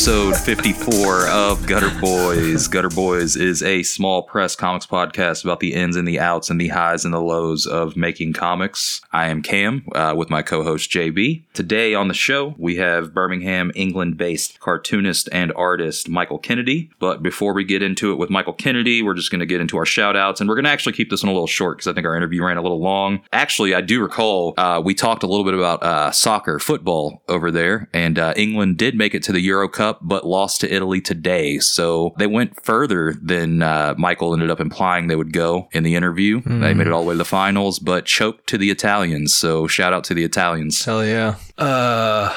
Episode 54 of Gutter Boys. Gutter Boys is a small press comics podcast about the ins and the outs and the highs and the lows of making comics. I am Cam uh, with my co host JB. Today on the show, we have Birmingham, England based cartoonist and artist Michael Kennedy. But before we get into it with Michael Kennedy, we're just going to get into our shout outs and we're going to actually keep this one a little short because I think our interview ran a little long. Actually, I do recall uh, we talked a little bit about uh, soccer, football over there, and uh, England did make it to the Euro Cup, but lost to Italy today. So they went further than uh, Michael ended up implying they would go in the interview. They made it all the way to the finals, but choked to the Italians. So shout out to the Italians. Hell yeah. Uh,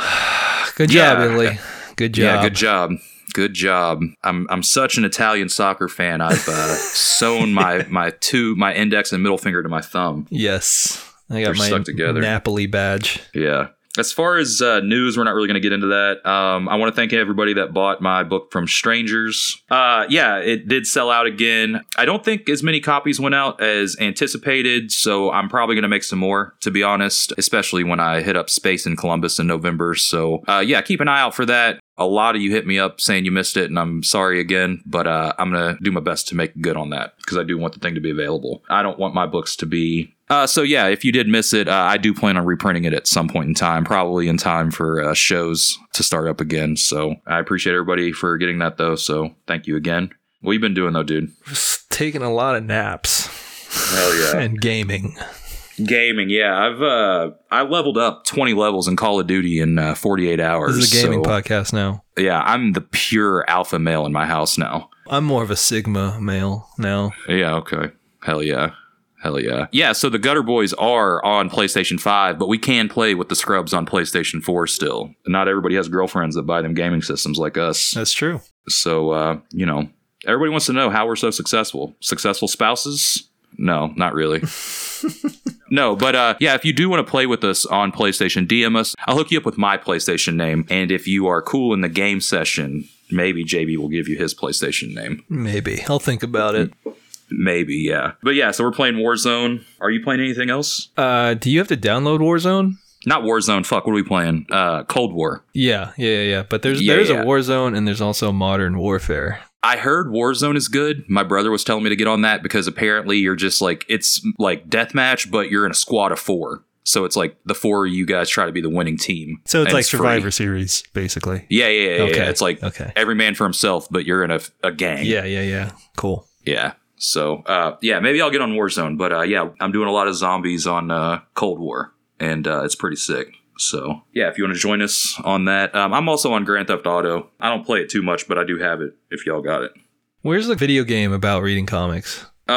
good Yeah. job, Italy. Good job. Yeah, good job. Good job. I'm I'm such an Italian soccer fan. I've uh, sewn my my two my index and middle finger to my thumb. Yes. I got They're my stuck together. Napoli badge. Yeah. As far as uh, news, we're not really going to get into that. Um, I want to thank everybody that bought my book from strangers. Uh, yeah, it did sell out again. I don't think as many copies went out as anticipated, so I'm probably going to make some more, to be honest, especially when I hit up Space in Columbus in November. So, uh, yeah, keep an eye out for that. A lot of you hit me up saying you missed it, and I'm sorry again, but uh, I'm going to do my best to make good on that because I do want the thing to be available. I don't want my books to be uh, so yeah, if you did miss it, uh, I do plan on reprinting it at some point in time, probably in time for uh, shows to start up again. So I appreciate everybody for getting that though. So thank you again. What you been doing though, dude? Just taking a lot of naps Hell yeah, and gaming. Gaming. Yeah, I've uh, I leveled up 20 levels in Call of Duty in uh, 48 hours. This is a gaming so, podcast now. Yeah, I'm the pure alpha male in my house now. I'm more of a Sigma male now. Yeah, okay. Hell yeah. Hell yeah. Yeah, so the Gutter Boys are on PlayStation 5, but we can play with the scrubs on PlayStation 4 still. Not everybody has girlfriends that buy them gaming systems like us. That's true. So, uh, you know, everybody wants to know how we're so successful. Successful spouses? No, not really. no, but uh, yeah, if you do want to play with us on PlayStation, DM us. I'll hook you up with my PlayStation name. And if you are cool in the game session, maybe JB will give you his PlayStation name. Maybe. I'll think about it. Maybe, yeah. But yeah, so we're playing Warzone. Are you playing anything else? Uh, do you have to download Warzone? Not Warzone. Fuck, what are we playing? Uh, Cold War. Yeah, yeah, yeah, yeah. But there's Yeah, there's yeah. a Warzone and there's also Modern Warfare. I heard Warzone is good. My brother was telling me to get on that because apparently you're just like it's like deathmatch, but you're in a squad of four. So it's like the four of you guys try to be the winning team. So it's like free. Survivor Series, basically. Yeah, yeah, yeah, yeah. It's like okay. every man for himself, but you're in a, a gang. Yeah, yeah, yeah. Cool. Yeah. So, uh, yeah, maybe I'll get on Warzone, but uh, yeah, I'm doing a lot of zombies on uh, Cold War, and uh, it's pretty sick. So, yeah, if you want to join us on that, um, I'm also on Grand Theft Auto. I don't play it too much, but I do have it. If y'all got it, Where's the video game about reading comics? uh,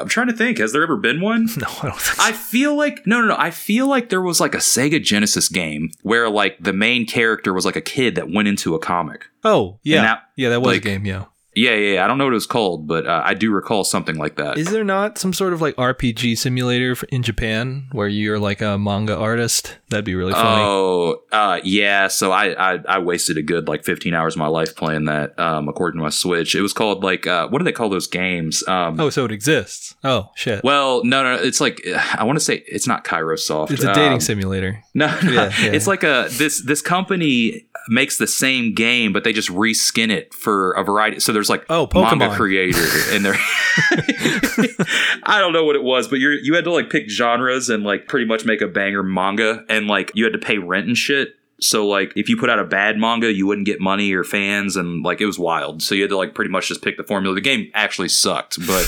I'm trying to think. Has there ever been one? No, I don't think so. I feel like no, no, no. I feel like there was like a Sega Genesis game where like the main character was like a kid that went into a comic. oh, yeah. that- yeah, that was like- a game, yeah. Yeah, yeah, yeah. I don't know what it was called, but uh, I do recall something like that. Is there not some sort of like RPG simulator in Japan where you're like a manga artist? That'd be really funny. Oh, uh, yeah. So I, I I wasted a good like 15 hours of my life playing that. Um, according to my Switch, it was called like uh, what do they call those games? Um, oh, so it exists. Oh, shit. well, no, no, it's like I want to say it's not Kairosoft. it's a dating Um, simulator. No, no. Yeah, yeah. it's like a this this company makes the same game, but they just reskin it for a variety. So there's like Oh, manga Pokemon. creator and there I don't know what it was, but you you had to like pick genres and like pretty much make a banger manga and like you had to pay rent and shit. So like if you put out a bad manga, you wouldn't get money or fans and like it was wild. So you had to like pretty much just pick the formula. The game actually sucked, but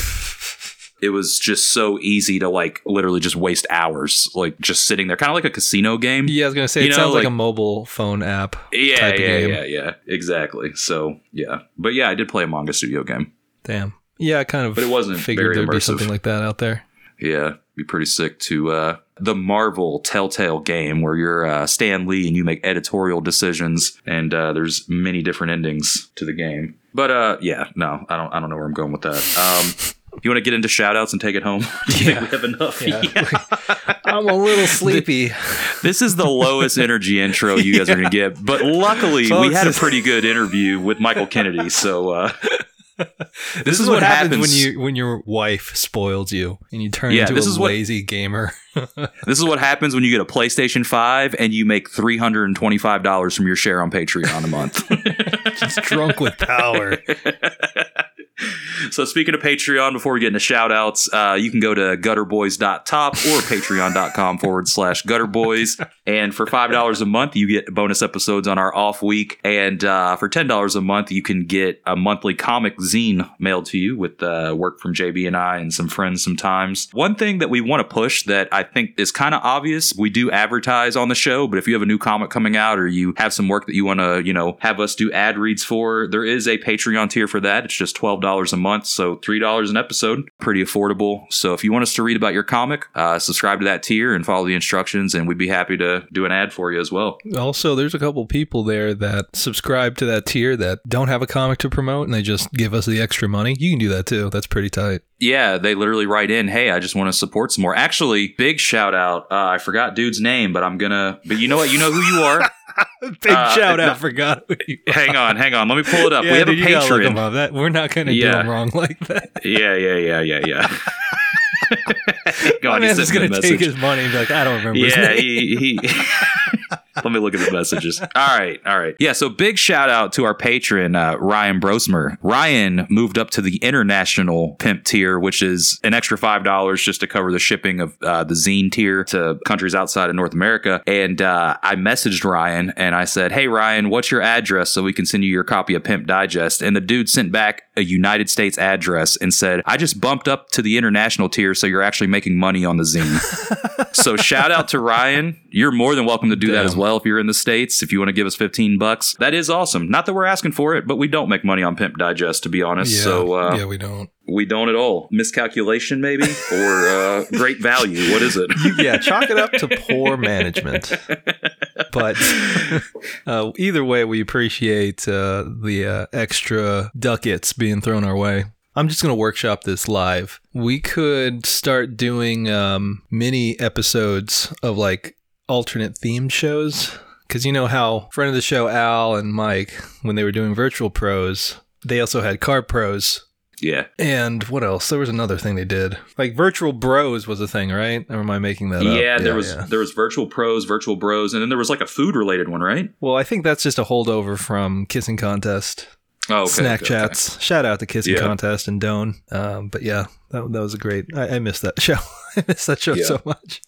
it was just so easy to like literally just waste hours like just sitting there kind of like a casino game. Yeah, I was gonna say You it know, sounds like, like- a mobile phone app. Yeah, type of yeah, game. yeah, yeah, exactly. So yeah, but yeah, I did play a manga studio game. Damn. Yeah, I kind of. But it wasn't figured very there'd be immersive. something like that out there. Yeah, be pretty sick to uh, the Marvel Telltale game where you're uh, Stan Lee and you make editorial decisions, and uh, there's many different endings to the game. But uh, yeah, no, I don't, I don't know where I'm going with that. Um, you want to get into shout outs and take it home? Yeah. we have enough. Yeah. I'm a little sleepy. This is the lowest energy intro you guys are going to get, but luckily we had a pretty good interview with Michael Kennedy. So uh, this, is, what, happens, when you when your wife spoils you and you turn Yeah, into this a is what- lazy gamer. This is what happens when you get a PlayStation 5 and you make $325 from your share on Patreon a month. Just drunk with power. So speaking of Patreon, before we get into shout outs, uh, you can go to gutterboys.top or patreon.com forward slash gutterboys. And for $5 a month, you get bonus episodes on our off week. And uh, for $10 a month, you can get a monthly comic zine mailed to you with uh, work from JB and I and some friends sometimes. One thing that we want to push that I think is kind of obvious, we do advertise on the show, but if you have a new comic coming out or you have some work that you want to, you know, have us do ad reads for, there is a Patreon tier for that. It's just $12 a month, so $3 an episode. Pretty affordable. So if you want us to read about your comic, uh, subscribe to that tier and follow the instructions, and we'd be happy to do an ad for you as well. Also, there's a couple people there that subscribe to that tier that don't have a comic to promote and they just give us the extra money. You can do that too. That's pretty tight. Yeah, they literally write in, "Hey, I just want to support some more." Actually, big shout out. Uh, I forgot dude's name, but I'm gonna. But you know what? You know who you are. Big Uh, shout no- out. Forgot. who you hang on, hang on. Let me pull it up. Yeah, we have dude, a patron. up. That, we're not going to do Yeah. them wrong like that. Yeah, yeah, yeah, yeah, yeah. God, My man's just going to take his money and be like, I don't remember Yeah, he. he Let me look at the messages. All right, all right. Yeah, so big shout out to our patron, uh, Ryan Brosmer. Ryan moved up to the international pimp tier, which is an extra $5 just to cover the shipping of uh, the zine tier to countries outside of North America. And uh, I messaged Ryan and I said, Hey, Ryan, what's your address so we can send you your copy of Pimp Digest? And the dude sent back a United States address and said, I just bumped up to the international tier, so you're actually making money on the zine. so shout out to Ryan. You're more than welcome to do that as well if you're in the States. If you want to give us 15 bucks, that is awesome. Not that we're asking for it, but we don't make money on Pimp Digest, to be honest. Yeah, so uh, yeah, we don't. we don't at all. Miscalculation, maybe? or uh, great value. What is it? yeah, chalk it up to poor management. But uh, either way, we appreciate uh, the uh, extra ducats being thrown our way. I'm just going to workshop this live. We could start doing um, mini episodes of like alternate themed shows. Because you know how friend of the show, Al and Mike, when they were doing virtual pros, they also had card pros. Yeah. And what else? There was another thing they did. Like virtual bros was a thing, right? Or am I making that up? Yeah, there was yeah. there was virtual pros, virtual bros, and then there was like a food related one, right? Well, I think that's just a holdover from Kissing Contest. Oh, okay, Snack okay, okay. chats. Shout out to Kissing Yeah. Contest and Doan. Um, but yeah, that, that was a great. I, I missed that show. I missed that show Yeah. so much.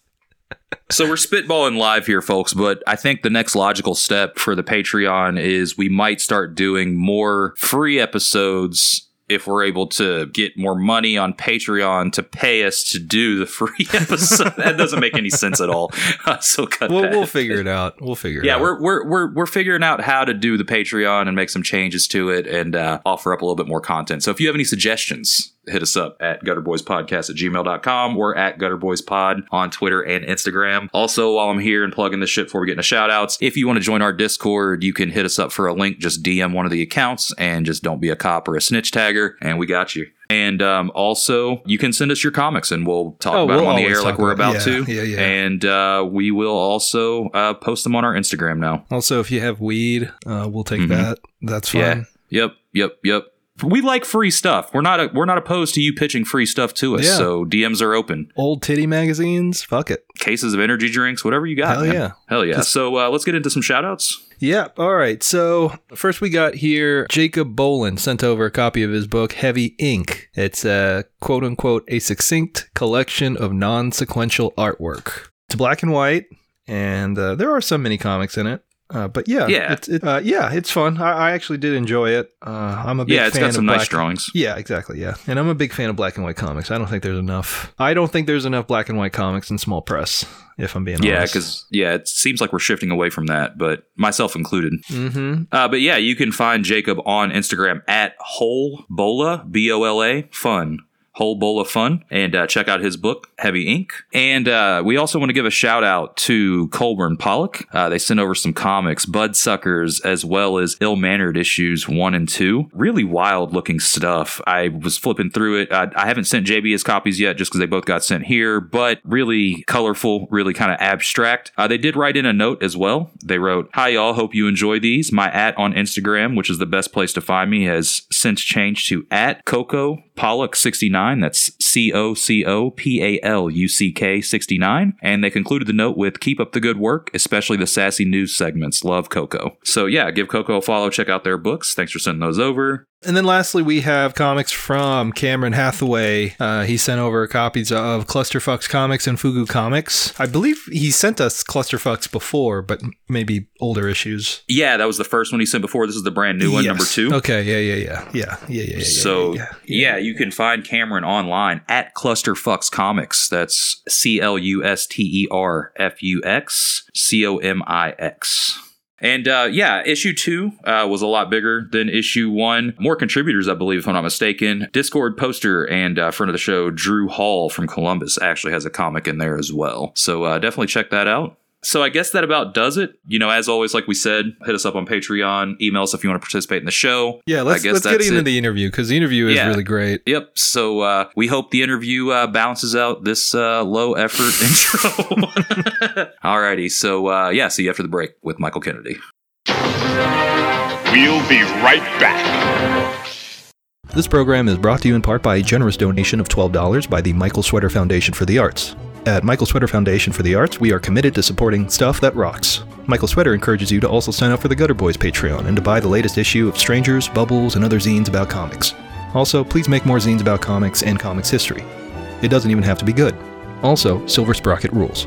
So we're spitballing live here, folks, but I think the next logical step for the Patreon is we might start doing more free episodes if we're able to get more money on Patreon to pay us to do the free episode. that doesn't make any sense at all. so cut We'll, that. we'll figure it out. We'll figure it yeah, out. we're, we're we're we're figuring out how to do the Patreon and make some changes to it and uh, offer up a little bit more content. So if you have any suggestions, hit us up at gutterboyspodcast at gmail.com or at gutterboyspod on Twitter and Instagram. Also, while I'm here and plugging this shit before we get into shout outs, if you want to join our Discord, you can hit us up for a link. Just DM one of the accounts and just don't be a cop or a snitch tagger, and we got you. And um, also, you can send us your comics, and we'll talk Oh, about we'll them on the air like we're about- about yeah, to. yeah, yeah. And uh, we will also uh, post them on our Instagram now. also, if you have weed, uh, we'll take Mhm. that. That's fine. Yeah. Yep. Yep. Yep. We like free stuff. We're not. we're not opposed to you pitching free stuff to us. Yeah. So DMs are open. Old titty magazines. Fuck it. Cases of energy drinks, whatever you got. Hell man. yeah. Hell yeah. Just- so uh, let's get into some shout outs. Yeah. All right. So first we got here Jacob Boland sent over a copy of his book Heavy Ink. It's a quote unquote a succinct collection of non-sequential artwork. It's black and white, and uh, there are some mini comics in it. Uh, but yeah, Yeah. it's, it, uh, yeah, it's fun. I, I actually did enjoy it. Uh, I'm a big Yeah, it's fan got some of nice black- drawings. Yeah, exactly. Yeah, and I'm a big fan of black and white comics. I don't think there's enough. I don't think there's enough black and white comics in small press. If I'm being Yeah, because yeah, it seems like we're shifting away from that, but myself included. mm-hmm. Uh, but yeah, you can find Jacob on Instagram at whole bola b o l a fun. Whole Bowl of Fun, and uh, check out his book, Heavy Ink. And uh, we also want to give a shout out to Colburn Paluck. Uh, they sent over some comics, bud suckers as well as Ill Mannered issues one and two. Really wild looking stuff. I was flipping through it. I, I haven't sent JB his copies yet just because they both got sent here, but really colorful, really kind of abstract. Uh, they did write in a note as well. They wrote, Hi, y'all. Hope you enjoy these. My at on Instagram, which is the best place to find me, has since changed to at Coco Paluck 69. That's C O C O P A L U C K 69. And they concluded the note with Keep up the good work, especially the sassy news segments. Love Coco. So yeah, give Coco a follow. Check out their books. Thanks for sending those over. And then lastly, we have comics from Cameron Hathaway. Uh, he sent over copies of Clusterfux Comix and Fugu Comics. I believe he sent us Clusterfux before, but maybe older issues. Yeah, that was the first one he sent before. This is the brand new one, Yes. number two. Okay, yeah, yeah, yeah, yeah, yeah, yeah. yeah, So yeah, yeah, you can find Cameron online at Clusterfux Comix. That's C L U S T E R F U X C O M I X. And uh, yeah, issue two uh, was a lot bigger than issue one. More contributors, I believe, if I'm not mistaken. Discord poster and uh, friend of the show, Drew Hall from Columbus, actually has a comic in there as well. So uh, definitely check that out. So I guess that about does it. You know, as always, like we said, hit us up on Patreon, email us if you want to participate in the show. yeah. Let's I guess let's get into it. the interview because the interview is Yeah. really great. Yep. So uh, we hope the interview uh, balances out this uh, low effort intro. Alrighty. So uh, yeah, see you after the break with Michael Kennedy. We'll be right back. This program is brought to you in part by a generous donation of $12 by the Michael Sweater Foundation for the Arts. At Michael Sweater Foundation for the Arts, we are committed to supporting stuff that rocks. Michael Sweater encourages you to also sign up for the Gutter Boys Patreon and to buy the latest issue of Strangers, Bubbles, and other zines about comics. Also, please make more zines about comics and comics history. It doesn't even have to be good. Also, Silver Sprocket rules.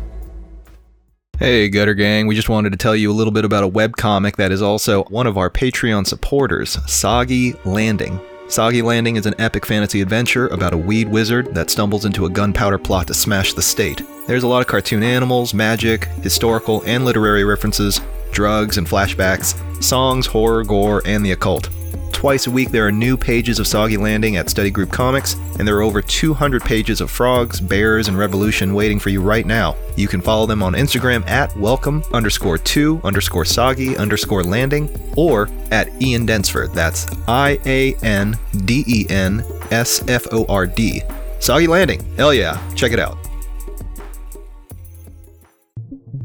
Hey, Gutter Gang. We just wanted to tell you a little bit about a webcomic that is also one of our Patreon supporters, Soggy Landing. Soggy Landing is an epic fantasy adventure about a weed wizard that stumbles into a gunpowder plot to smash the state. There's a lot of cartoon animals, magic, historical and literary references, drugs and flashbacks, songs, horror, gore, and the occult. Twice a week, there are new pages of Soggy Landing at Study Group Comics, and there are over 200 pages of frogs, bears, and revolution waiting for you right now. You can follow them on Instagram at welcome underscore two underscore soggy underscore landing or at Ian Densford. That's I A N D E N S F O R D. Soggy Landing. Hell yeah. Check it out.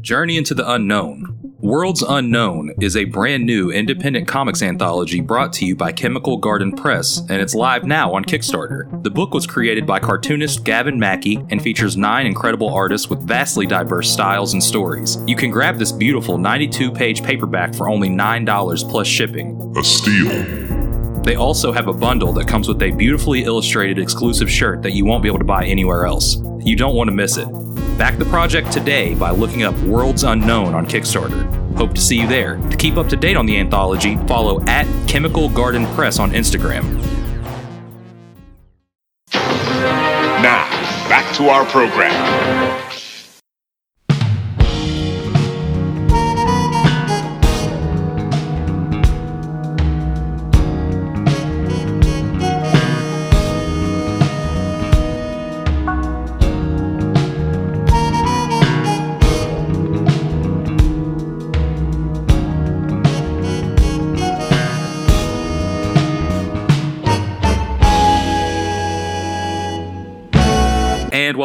Journey into the Unknown. Worlds Unknown is a brand new independent comics anthology brought to you by Chemical Garden Press, and it's live now on Kickstarter. The book was created by cartoonist Gavin Mackey and features nine incredible artists with vastly diverse styles and stories. You can grab this beautiful 92 page paperback for only $9 plus shipping. A steal. They also have a bundle that comes with a beautifully illustrated exclusive shirt that you won't be able to buy anywhere else. You don't want to miss it. Back the project today by looking up Worlds Unknown on Kickstarter. Hope to see you there. To keep up to date on the anthology, follow at Chemical Garden Press on Instagram. Now, back to our program.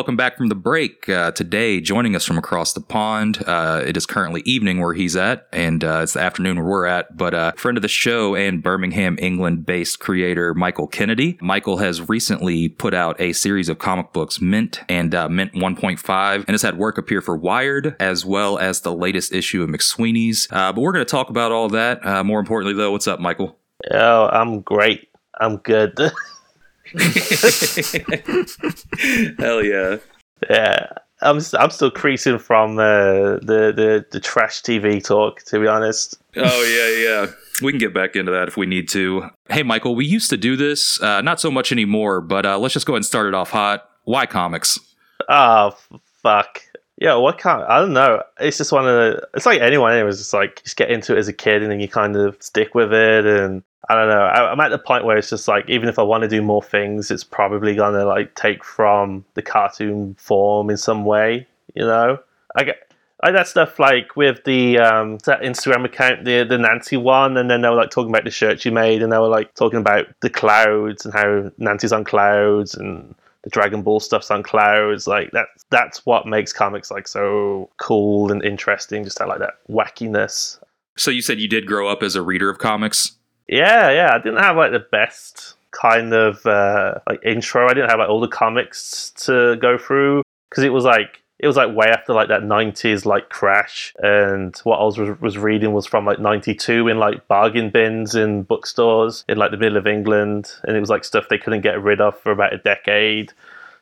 Welcome back from the break. Uh, today, joining us from across the pond, uh, it is currently evening where he's at, and uh, it's the afternoon where we're at. But uh, friend of the show and Birmingham, England-based creator Michael Kennedy. Michael has recently put out a series of comic books, Mint and uh, Mint 1.5, and has had work appear for Wired as well as the latest issue of McSweeney's. Uh, but we're going to talk about all that. More importantly, though, what's up, Michael? Oh, I'm great. I'm good. Hell yeah. yeah, I'm I'm still creasing from uh, the the the trash TV talk. To be honest, Oh yeah, yeah. We can get back into that if we need to. Hey, Michael, we used to do this, uh, not so much anymore, but uh, let's just go ahead and start it off hot. Why comics? oh fuck. Yeah, what kind? I don't know. It's just one of the. It's like anyone. It was just like you just get into it as a kid and then you kind of stick with it. And I don't know. I, I'm at the point where it's just like even if I want to do more things, it's probably gonna like take from the cartoon form in some way. You know, I get. Like that stuff, like with the um, that Instagram account, the the Nancy one, and then they were like talking about the shirt she made, and they were like talking about the clouds and how Nancy's on clouds, and the Dragon Ball stuff's on clouds. Like that's that's what makes comics like so cool and interesting. Just have like that wackiness. So you said you did grow up as a reader of comics. Yeah, yeah. I didn't have like the best kind of uh, like intro. I didn't have like all the comics to go through because it was like it was like way after like that 90s like crash and what i was was reading was from like 92 in like bargain bins in bookstores in like the middle of england and it was like stuff they couldn't get rid of for about a decade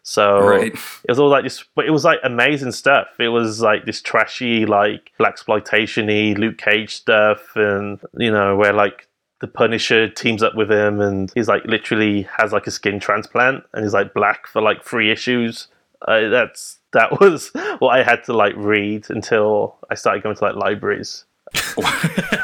so Right. it was all like this but it was like amazing stuff it was like this trashy like black exploitation-y luke cage stuff and you know where like the Punisher teams up with him, and he's like literally has like a skin transplant, and he's like black for like three issues. Uh, that's that was what I had to like read until I started going to like libraries.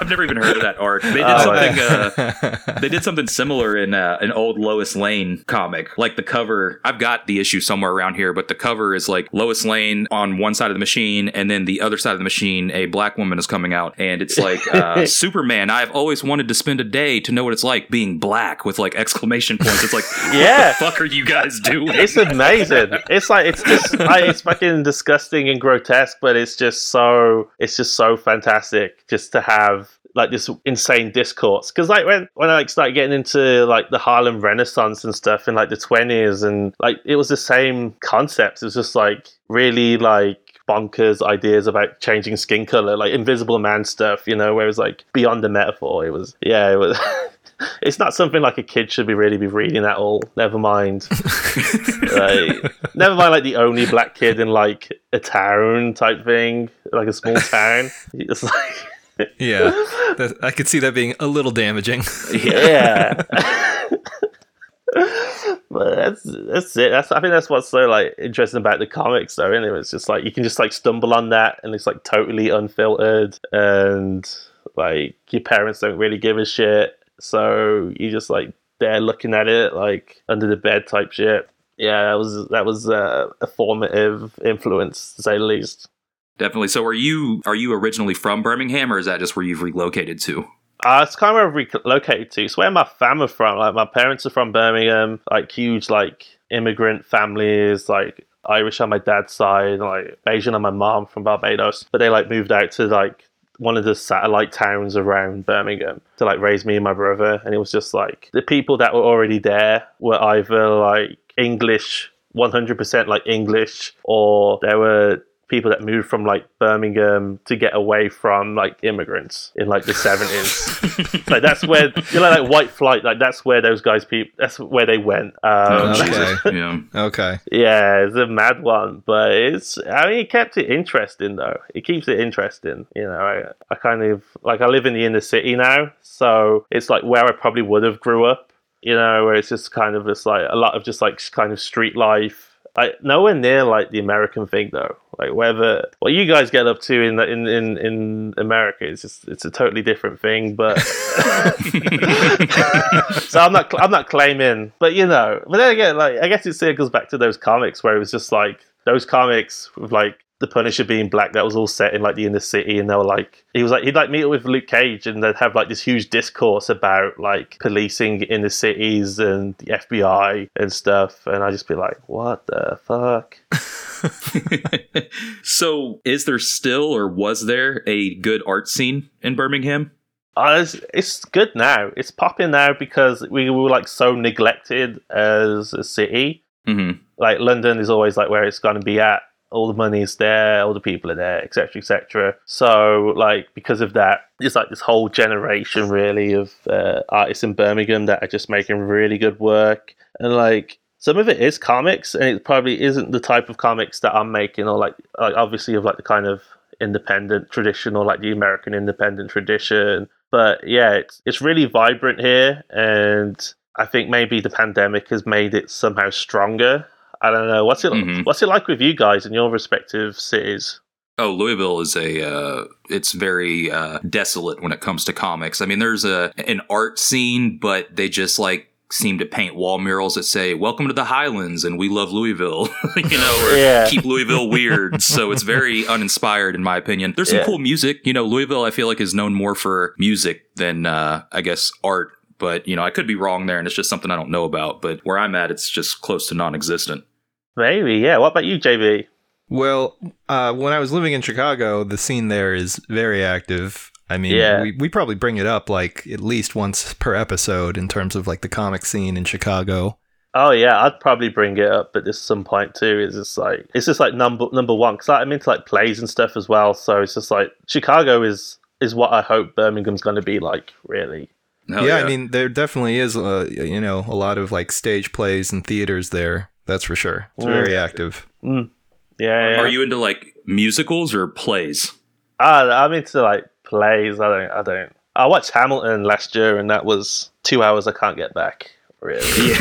I've never even heard of that arc. They did Oh, something. Uh, they did something similar in uh, an old Lois Lane comic. Like the cover, I've got the issue somewhere around here, but the cover is like Lois Lane on one side of the machine, and then the other side of the machine, a black woman is coming out, and it's like uh, Superman. I've always wanted to spend a day to know what it's like being black with like exclamation points. It's like, Yeah. what the fuck are you guys doing? It's amazing. it's like it's just I, it's fucking disgusting and grotesque, but it's just so it's just so fantastic just to have like this insane discourse because like when when I like started getting into like the Harlem Renaissance and stuff in like the twenties and like it was the same concepts. It was just like really like bonkers ideas about changing skin color, like Invisible Man stuff, you know, where it was like beyond the metaphor. It was yeah, it was. it's not something like a kid should be really be reading at all. Never mind. like, never mind like the only black kid in like a town type thing, like a small town. It's like yeah, that, I could see that being a little damaging. yeah. but that's that's it. That's I think that's what's so like interesting about the comics though, anyway. It's just like you can just like stumble on that and it's like totally unfiltered and like your parents don't really give a shit. So you just like there looking at it like under the bed type shit. Yeah, that was that was uh, a formative influence to say the least. Definitely. So, are you are you originally from Birmingham, or is that just where you've relocated to? Uh, it's kind of where I've relocated to. It's where my family from. Like my parents are from Birmingham, like huge like immigrant families, like Irish on my dad's side, like Asian on my mom from Barbados. But they like moved out to like one of the satellite towns around Birmingham to like raise me and my brother. And it was just like the people that were already there were either like English, 100% like English, or there were people that moved from like Birmingham to get away from like immigrants in like the 70s. like that's where you know like white flight like that's where those guys people that's where they went. Um, Okay. Yeah. okay. yeah, it's a mad one, but it's I mean it kept it interesting though. It keeps it interesting. You know, I, I kind of like I live in the inner city now, so it's like where I probably would have grew up. You know, where it's just kind of just like a lot of just like kind of street life. Like nowhere near like the American thing though. Like whether what you guys get up to in the, in in in America is just it's a totally different thing. But so I'm not I'm not claiming, but you know, but then again, like I guess it circles back to those comics where it was just like those comics with like the Punisher being black that was all set in like the inner city, and they were like, he was like, he'd like meet up with Luke Cage, and they'd have like this huge discourse about like policing in the cities and the FBI and stuff, and I'd just be like, what the fuck? so, is there still or was there a good art scene in Birmingham? Uh, it's, it's good now. It's popping now because we were like so neglected as a city. Mm-hmm. Like London is always like where it's going to be at. All the money's there, all the people are there, etc., etc. So, like because of that, it's like this whole generation really of uh, artists in Birmingham that are just making really good work, and like some of it is comics, and it probably isn't the type of comics that I'm making, or like like obviously of like the kind of independent tradition or like the American independent tradition. But yeah, it's it's really vibrant here, and I think maybe the pandemic has made it somehow stronger. I don't know what's it Mhm. what's it like with you guys in your respective cities. Oh, Louisville is a uh, it's very uh, desolate when it comes to comics. I mean, there's a an art scene, but they just like seem to paint wall murals that say "Welcome to the Highlands" and "We love Louisville," you know, or Yeah. "Keep Louisville weird." so it's very uninspired, in my opinion. There's some Yeah. cool music. You know, Louisville, I feel like is known more for music than uh, I guess art. But you know, I could be wrong there, and it's just something I don't know about. But where I'm at, it's just close to non-existent. Maybe, yeah. What about you, JB? Well, uh, when I was living in Chicago, the scene there is very active. I mean, Yeah. we, we probably bring it up like at least once per episode in terms of like the comic scene in Chicago. Oh yeah, I'd probably bring it up at this some point too. It's just like it's just like number number one because I'm into like plays and stuff as well. So it's just like Chicago is is what I hope Birmingham's going to be like. Really, Hell yeah, I mean, there definitely is, uh, you know, a lot of like stage plays and theaters there. That's for sure. It's very active. yeah. yeah. are you into like musicals or plays? Ah, I'm into like plays. I don't. I don't. I watched Hamilton last year, and that was two hours I can't get back. Really.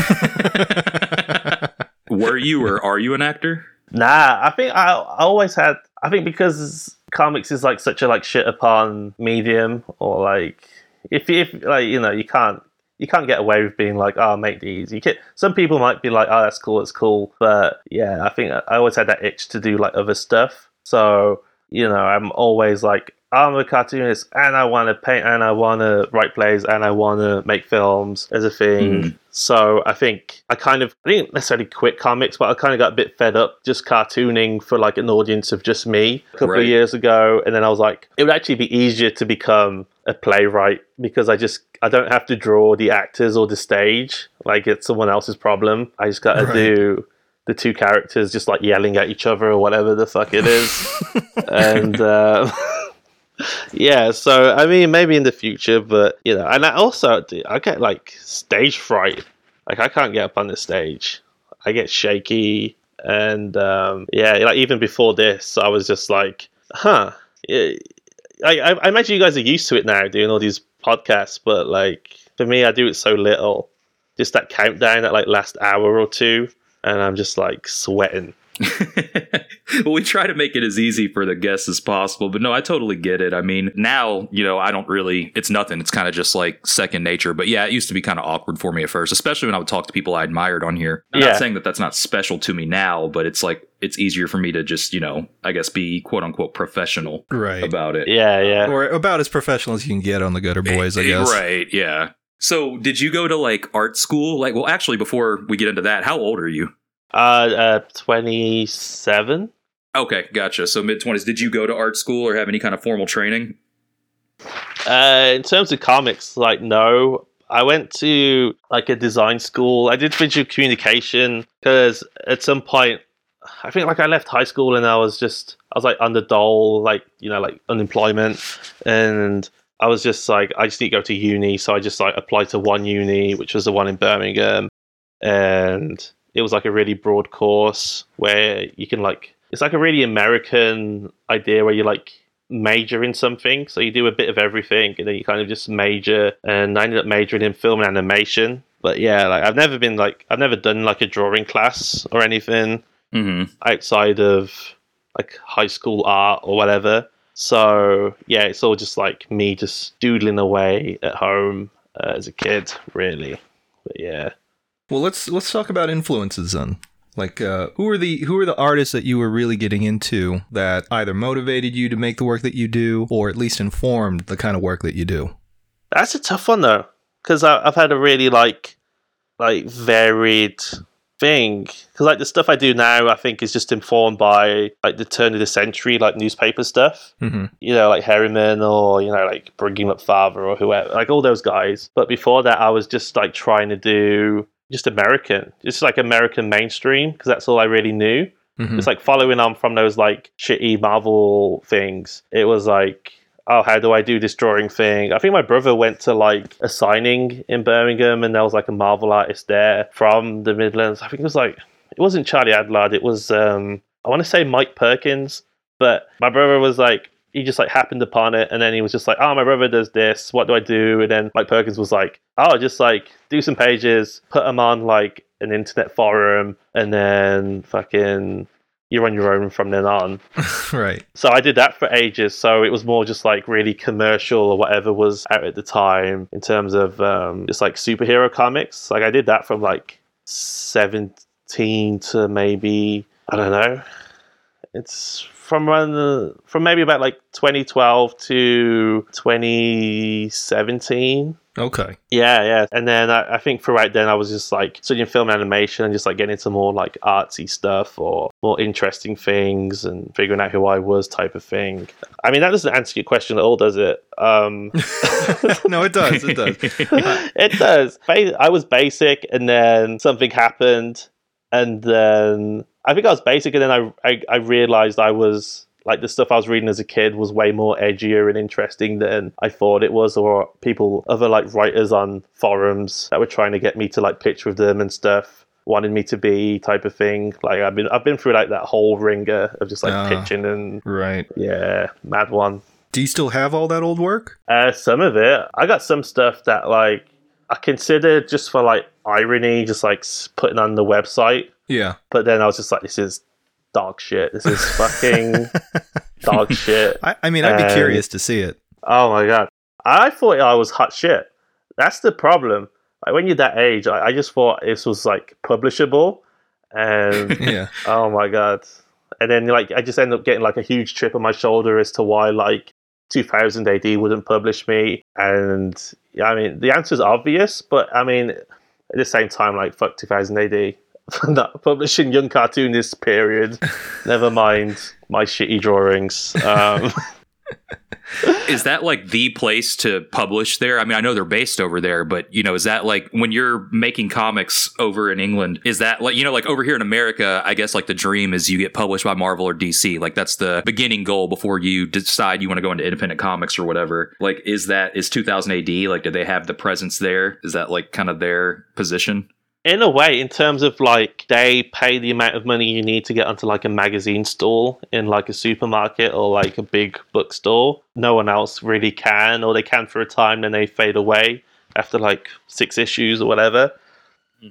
Were you or are you an actor? Nah, I think I, I always had. I think because comics is like such a like shit upon medium, or like if if like you know you can't you can't get away with being like oh make these. You can Some people might be like oh that's cool, it's cool, but yeah, I think I always had that itch to do like other stuff. So you know I'm always like I'm a cartoonist and I want to paint and I want to write plays and I want to make films as a thing. So I think I kind of I didn't necessarily quit comics, but I kind of got a bit fed up just cartooning for like an audience of just me a couple Right. of years ago, and then I was like, it would actually be easier to become a playwright because I just I don't have to draw the actors or the stage like it's someone else's problem. I just got to Right. do the two characters just like yelling at each other or whatever the fuck it is, and. Uh, yeah, so I mean, maybe in the future, but you know, and I also I get like stage fright. Like I can't get up on the stage. I get shaky, and um, yeah, like even before this, I was just like, huh. I, I I imagine you guys are used to it now, doing all these podcasts, but like for me, I do it so little. Just that countdown, at like last hour or two, and I'm just like sweating. Well, we try to make it as easy for the guests as possible, but no, I totally get it. I mean, now, you know, I don't really, it's nothing. It's kind of just like second nature. But yeah, it used to be kind of awkward for me at first, especially when I would talk to people I admired on here. I'm Yeah. not saying that that's not special to me now, but it's like, it's easier for me to just, you know, I guess be quote unquote professional Right. about it. Yeah, yeah. Or about as professional as you can get on the Gutter eh, Boys, I eh, guess. Right. Yeah. So did you go to like art school? Like, well, actually, before we get into that, how old are you? Uh, uh, twenty-seven. Okay, gotcha. So mid 20s. Did you go to art school or have any kind of formal training? Uh, in terms of comics, like no, I went to like a design school. I did visual communication because at some point, I think like I left high school and I was just I was like under dole, like you know, like unemployment, and I was just like I just need to go to uni, so I just like applied to one uni, which was the one in Birmingham, and it was like a really broad course where you can like it's like a really American idea where you like major in something. So you do a bit of everything and then you kind of just major. And I ended up majoring in film and animation. But yeah, like I've never been like, I've never done like a drawing class or anything Mm-hmm. outside of like high school art or whatever. So yeah, it's all just like me just doodling away at home uh, as a kid, really. But yeah. Well, let's let's talk about influences then. Like, uh, who are the who are the artists that you were really getting into that either motivated you to make the work that you do, or at least informed the kind of work that you do? That's a tough one though, because I've had a really like, like varied thing. Because like the stuff I do now, I think is just informed by like the turn of the century, like newspaper stuff. Mm-hmm. You know, like Herriman or you know, like Bringing Up Father or whoever, like all those guys. But before that, I was just like trying to do just American, just like American mainstream, because that's all I really knew. Mhm. It's like following on from those like shitty Marvel things. It was like, oh, how do I do this drawing thing? I think my brother went to like a signing in Birmingham, and there was like a Marvel artist there from the Midlands. I think it was like it wasn't Charlie Adlard. It was um I want to say Mike Perkins, but my brother was like. He just like happened upon it, and then he was just like, "Oh, my brother does this. What do I do?" And then Mike Perkins was like, "Oh, just like do some pages, put them on like an internet forum, and then fucking you're on your own from then on. right. So I did that for ages. So it was more just like really commercial or whatever was out at the time in terms of um, just like superhero comics. Like I did that from like 17 to maybe, I don't know. It's from around the, from maybe about like 2012 to 2017. Okay. Yeah, yeah. And then I, I think throughout then I was just like studying film animation and just like getting into more like artsy stuff or more interesting things and figuring out who I was type of thing. I mean, that doesn't answer your question at all, does it? Um, no, it does. It does. it does. I was basic and then something happened and then I think I was basic and then I, I, I realized I was like the stuff I was reading as a kid was way more edgier and interesting than I thought it was, or people, other like writers on forums that were trying to get me to like pitch with them and stuff, wanted me to be type of thing. Like I've been, I've been through like that whole ringer of just like Ah. pitching and right. yeah, mad one. Do you still have all that old work? Uh, some of it, I got some stuff that like I considered just for like irony, just like putting on the website. Yeah. But then I was just like, this is dog shit. This is fucking dog shit. I, I mean, I'd be Um, curious to see it. Oh my god. I thought I was hot shit. That's the problem. Like when you're that age, I, I just thought this was like publishable. And Yeah. oh my god. And then like I just end up getting like a huge chip on my shoulder as to why like 2000 AD wouldn't publish me. And yeah, I mean the answer is obvious, but I mean at the same time like fuck 2000 AD. Not publishing young cartoonists period. Never mind my shitty drawings. Um, is that like the place to publish there? I mean, I know they're based over there, but you know, is that like when you're making comics over in England? Is that like you know, like over here in America? I guess like the dream is you get published by Marvel or DC. Like that's the beginning goal before you decide you want to go into independent comics or whatever. Like, is that is 2000 AD? Like, do they have the presence there? Is that like kind of their position? In a way, in terms of like they pay the amount of money you need to get onto like a magazine stall in like a supermarket or like a big bookstore, no one else really can, or they can for a time, then they fade away after like six issues or whatever.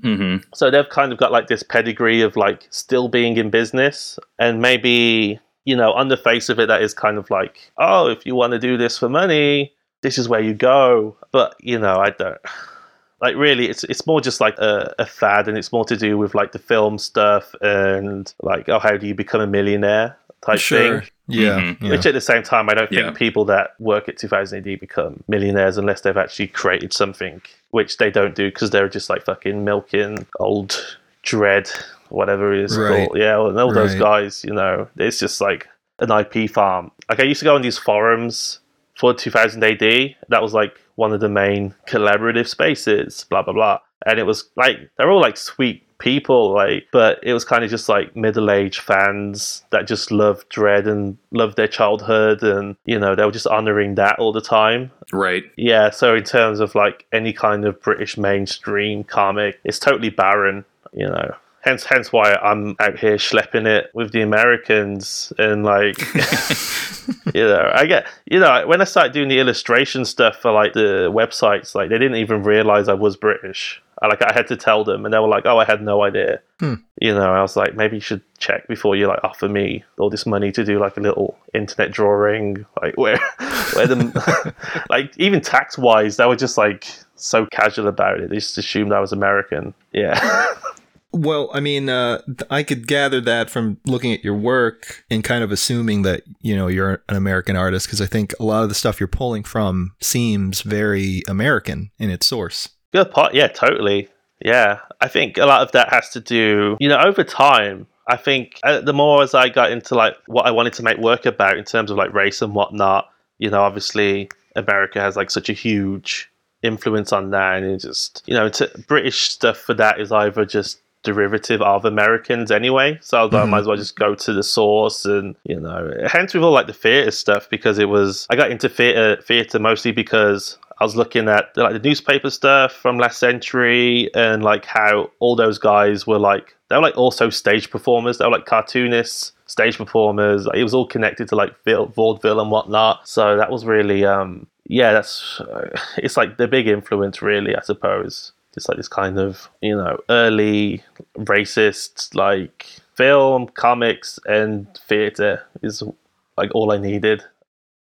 hmm So they've kind of got like this pedigree of like still being in business, and maybe you know on the face of it, that is kind of like, oh, if you want to do this for money, this is where you go. But you know, I don't like really. It's it's more just like a, a fad, and it's more to do with like the film stuff and like oh, how do you become a millionaire type Sure. thing. Yeah. Mhm. yeah. Which at the same time, I don't think Yeah. people that work at 2000 AD become millionaires unless they've actually created something, which they don't do because they're just like fucking milking old Dredd, whatever it is Right. called. Yeah, well, all those guys, you know, it's just like an IP farm. Like I used to go on these forums for 2000 AD. That was like one of the main collaborative spaces, blah, blah, blah. And it was like, they're all like sweet people, like, but it was kind of just like middle aged fans that just loved Dredd and loved their childhood. And, you know, they were just honoring that all the time. Right. Yeah, so in terms of like any kind of British mainstream comic, it's totally barren, you know. Hence, hence why I'm out here schlepping it with the Americans and like, you know, I get, you know, when I started doing the illustration stuff for like the websites, like they didn't even realize I was British. I, like I had to tell them, and they were like, "Oh, I had no idea." Hmm. You know, I was like, maybe you should check before you like offer me all this money to do like a little internet drawing, like where, where the, like even tax wise, they were just like so casual about it. They just assumed I was American. Yeah. Well, I mean, uh, I could gather that from looking at your work and kind of assuming that you know you're an American artist because I think a lot of the stuff you're pulling from seems very American in its source. Good part. Yeah, totally. Yeah, I think a lot of that has to do, you know, over time. I think uh, the more as I got into like what I wanted to make work about in terms of like race and whatnot, you know, obviously America has like such a huge influence on that, and it just, you know, British stuff for that is either just derivative of Americans anyway. So I I might as well just go to the source and you know hence with all like the theatre stuff because it was I got into theatre theatre mostly because I was looking at like the newspaper stuff from last century and like how all those guys were like they were like also stage performers. They were like cartoonists, stage performers. It was all connected to like vaudeville and whatnot. So that was really um yeah that's uh, it's like the big influence really I suppose. It's like this kind of you know early racist like film, comics, and theatre is like all I needed.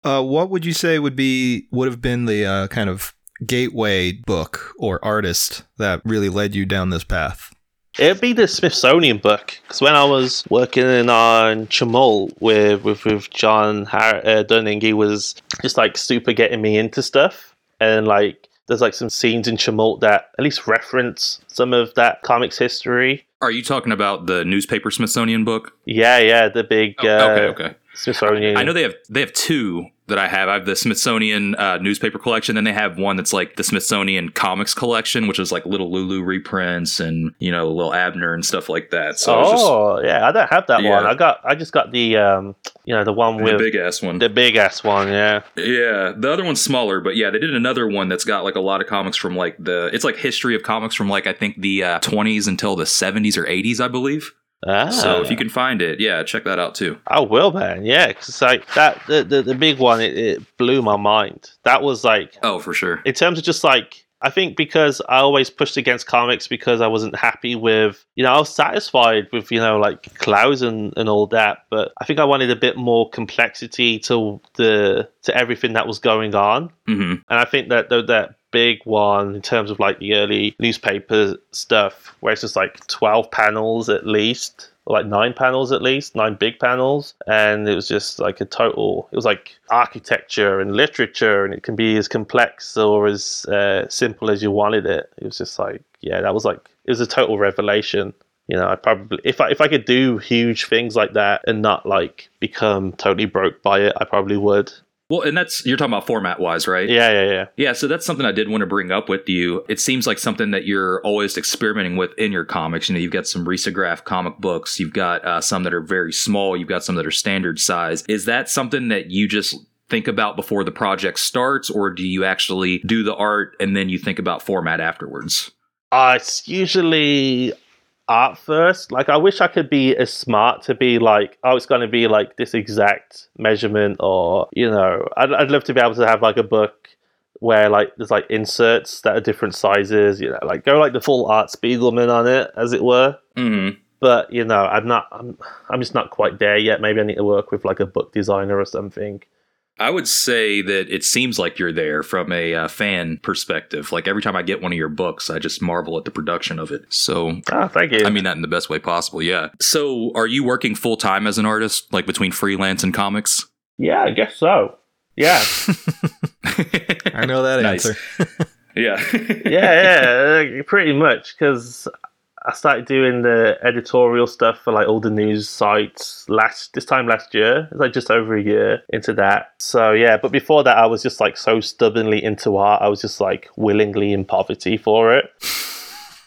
Uh, what would you say would be would have been the uh, kind of gateway book or artist that really led you down this path? It'd be the Smithsonian book because when I was working on Tumult with with, with John Har- uh, Dunning, he was just like super getting me into stuff, and like there's like some scenes in Tumult that at least reference some of that comics history. Are you talking about the newspaper Smithsonian book? Yeah, yeah, the big uh, Oh, okay, okay. Smithsonian. I know they have they have two that I have. I have the Smithsonian uh, newspaper collection, then they have one that's like the Smithsonian comics collection, which is like little Lulu reprints and you know little Abner and stuff like that. So it's just oh, yeah, I don't have that Yeah. one. I got, I just got the, um, you know, the one with the big ass one. the big ass one. Yeah. Yeah, the other one's smaller, but yeah, they did another one that's got like a lot of comics from like the it's like history of comics from like I think the uh, 20s until the 70s or 80s, I believe. Ah. So if you can find it, yeah, check that out too. I will, man. Yeah, because like that, the, the the big one, it, it blew my mind. That was like, Oh, for sure. in terms of just like, I think because I always pushed against comics because I wasn't happy with, you know, I was satisfied with, you know, like Klaus and, and all that, but I think I wanted a bit more complexity to the to everything that was going on. hmm And I think that that that big one in terms of like the early newspaper stuff, where it's just like twelve panels at least, like nine panels at least, nine big panels, and it was just like a total. It was like architecture and literature, and it can be as complex or as uh, simple as you wanted it. It was just like yeah, that was like it was a total revelation. You know, I probably if I if I could do huge things like that and not like become totally broke by it, I probably would. Well, and that's you're talking about format wise, right? Yeah, yeah, yeah. Yeah, so that's something I did want to bring up with you. It seems like something that you're always experimenting with in your comics. You know, you've got some risograph comic books, you've got uh, some that are very small, you've got some that are standard size. Is that something that you just think about before the project starts, or do you actually do the art and then you think about format afterwards? Uh, it's usually art first. Like, I wish I could be as smart to be like, oh, it's going to be like this exact measurement, or, you know, I'd, I'd love to be able to have like a book where like there's like inserts that are different sizes, you know, like go like the full Art Spiegelman on it, as it were. Mm-hmm. But, you know, I'm not, I'm, I'm just not quite there yet. Maybe I need to work with like a book designer or something. I would say that it seems like you're there from a uh, fan perspective. Like every time I get one of your books, I just marvel at the production of it. So Ah, thank you. I mean that in the best way possible, yeah. So, are you working full time as an artist, like between freelance and comics? yeah, I guess so. Yeah. I know that Nice. answer. yeah. yeah, yeah, pretty much. Because I started doing the editorial stuff for like all the news sites last this time last year. It's like just over a year into that. So yeah, but before that, I was just like so stubbornly into art. I was just like willingly in poverty for it.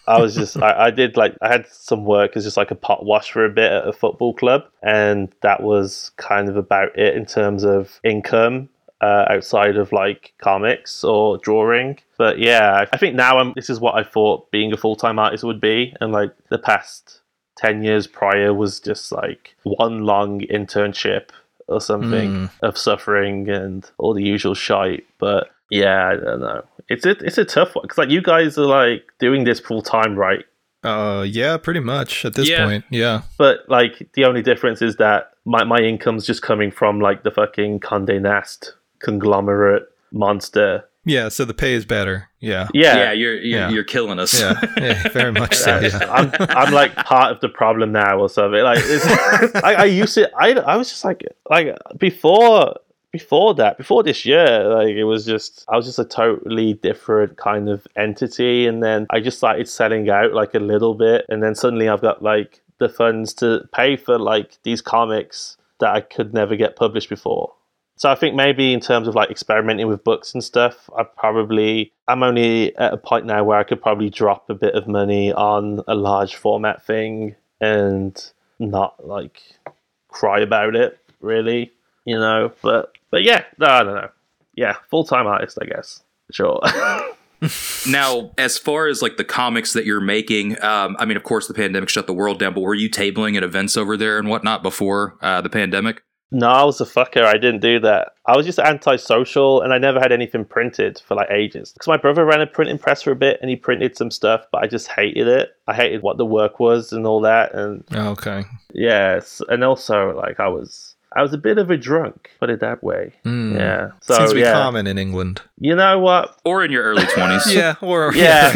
I was just I, I did like I had some work as just like a pot wash for a bit at a football club, and that was kind of about it in terms of income uh, outside of like comics or drawing. But yeah, I- I think now I'm. This is what I thought being a full time artist would be, and like the past ten years prior was just like one long internship or something of suffering and all the usual shite. But yeah, I don't know. It's a it's a tough one because like you guys are like doing this full time, right? Uh, yeah, pretty much at this Yeah. point. Yeah. But like the only difference is that my my income's just coming from like the fucking Condé Nast conglomerate monster Yeah, so the pay is better. Yeah. Yeah, Yeah, you're you're, Yeah. you're killing us. Yeah, yeah very much so. Yeah, Yeah. I'm I'm like part of the problem now or something. Like it's, I, I used to I I was just like like before before that before this year like it was just I was just a totally different kind of entity and then I just started selling out like a little bit and then suddenly I've got like the funds to pay for like these comics that I could never get published before. So I think maybe in terms of like experimenting with books and stuff, I probably I'm only at a point now where I could probably drop a bit of money on a large format thing and not like cry about it really, you know. But but yeah, no, I don't know. Yeah, full time artist, I guess. Sure. Now, as far as like the comics that you're making, um, I mean, of course, the pandemic shut the world down. But were you tabling at events over there and whatnot before uh, the pandemic? No, I was a fucker. I didn't do that. I was just antisocial, and I never had anything printed for like ages. Because my brother ran a printing press for a bit, and he printed some stuff, but I just hated it. I hated what the work was and all that, and Okay. Yes, and also like I was, I was a bit of a drunk, put it that way. Mm. Yeah. So Seems to be yeah, common in England. you know what? Or in your early 20s? Yeah, or Yeah.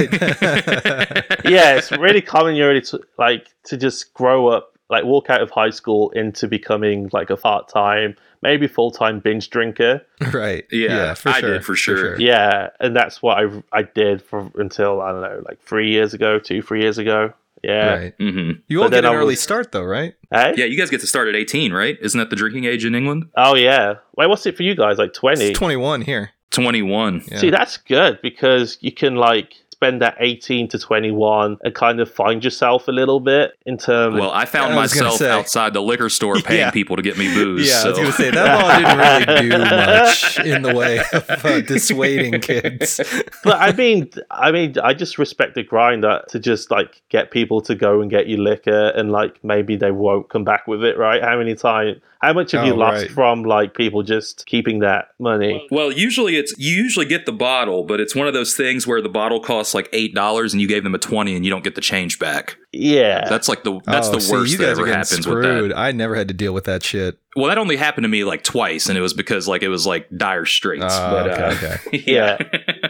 Yeah, it's really common. You're ready to like to just grow up, like walk out of high school into becoming like a part time, maybe full time binge drinker. right. Yeah, for I sure. did for sure. Yeah, and that's what I I did for until I don't know, like three years ago, two three years ago. Yeah. Right. hmm You all But get an I early start though, right? Hey? Yeah, you guys get to start at 18, right? Isn't that the drinking age in England? Oh yeah. Wait, what's it for you guys? Like twenty? 21 here. 21. Yeah. See, that's good because you can like spend that 18 to 21 and kind of find yourself a little bit in terms Well, I found I myself say. outside the liquor store paying Yeah. people to get me booze. Yeah, I was going to say that law didn't really do much in the way of uh, dissuading kids. but I mean, I mean, I just respect the grind that to just like get people to go and get you liquor, and like maybe they won't come back with it, right? How many times? How much have you Oh, lost right. from like people just keeping that money? Well, usually it's you usually get the bottle, but it's one of those things where the bottle costs like eight dollars and you gave them a twenty and you don't get the change back. Yeah, That's like the that's Oh, the see, worst you that ever are getting happens screwed. with that. I never had to deal with that shit. Well, that only happened to me like twice, and it was because like it was like dire straits. Oh, but okay, uh, okay. yeah.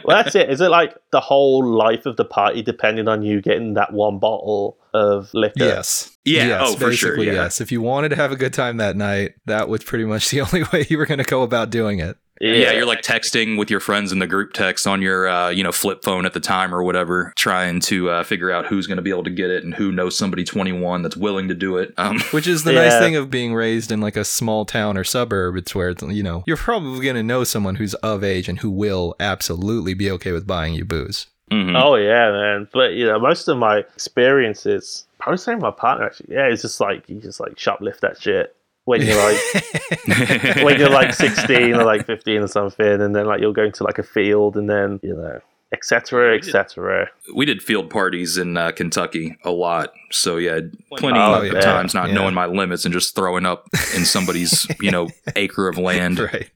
well, that's it. Is it like the whole life of the party depending on you getting that one bottle of liquor? Yes. Yeah, Yes, oh, for sure, basically, yeah. Yes. If you wanted to have a good time that night, that was pretty much the only way you were going to go about doing it. Yeah, you're like texting with your friends in the group text on your uh, you know flip phone at the time or whatever, trying to uh, figure out who's going to be able to get it and who knows somebody 21 that's willing to do it. Um, Which is the nice thing of being raised in like a small town or suburb. It's where it's, you know you're probably going to know someone who's of age and who will absolutely be okay with buying you booze. mhm. Oh yeah, man. But you know, most of my experiences, probably same with my partner actually. Yeah, it's just like you just like shoplift that shit when you're like when you're like 16 or like 15 or something, and then like you're going to like a field, and then you know, etc. etc. we did field parties in uh, Kentucky a lot. So yeah, plenty Oh, of yeah. times not Yeah. knowing my limits and just throwing up in somebody's you know acre of land. right.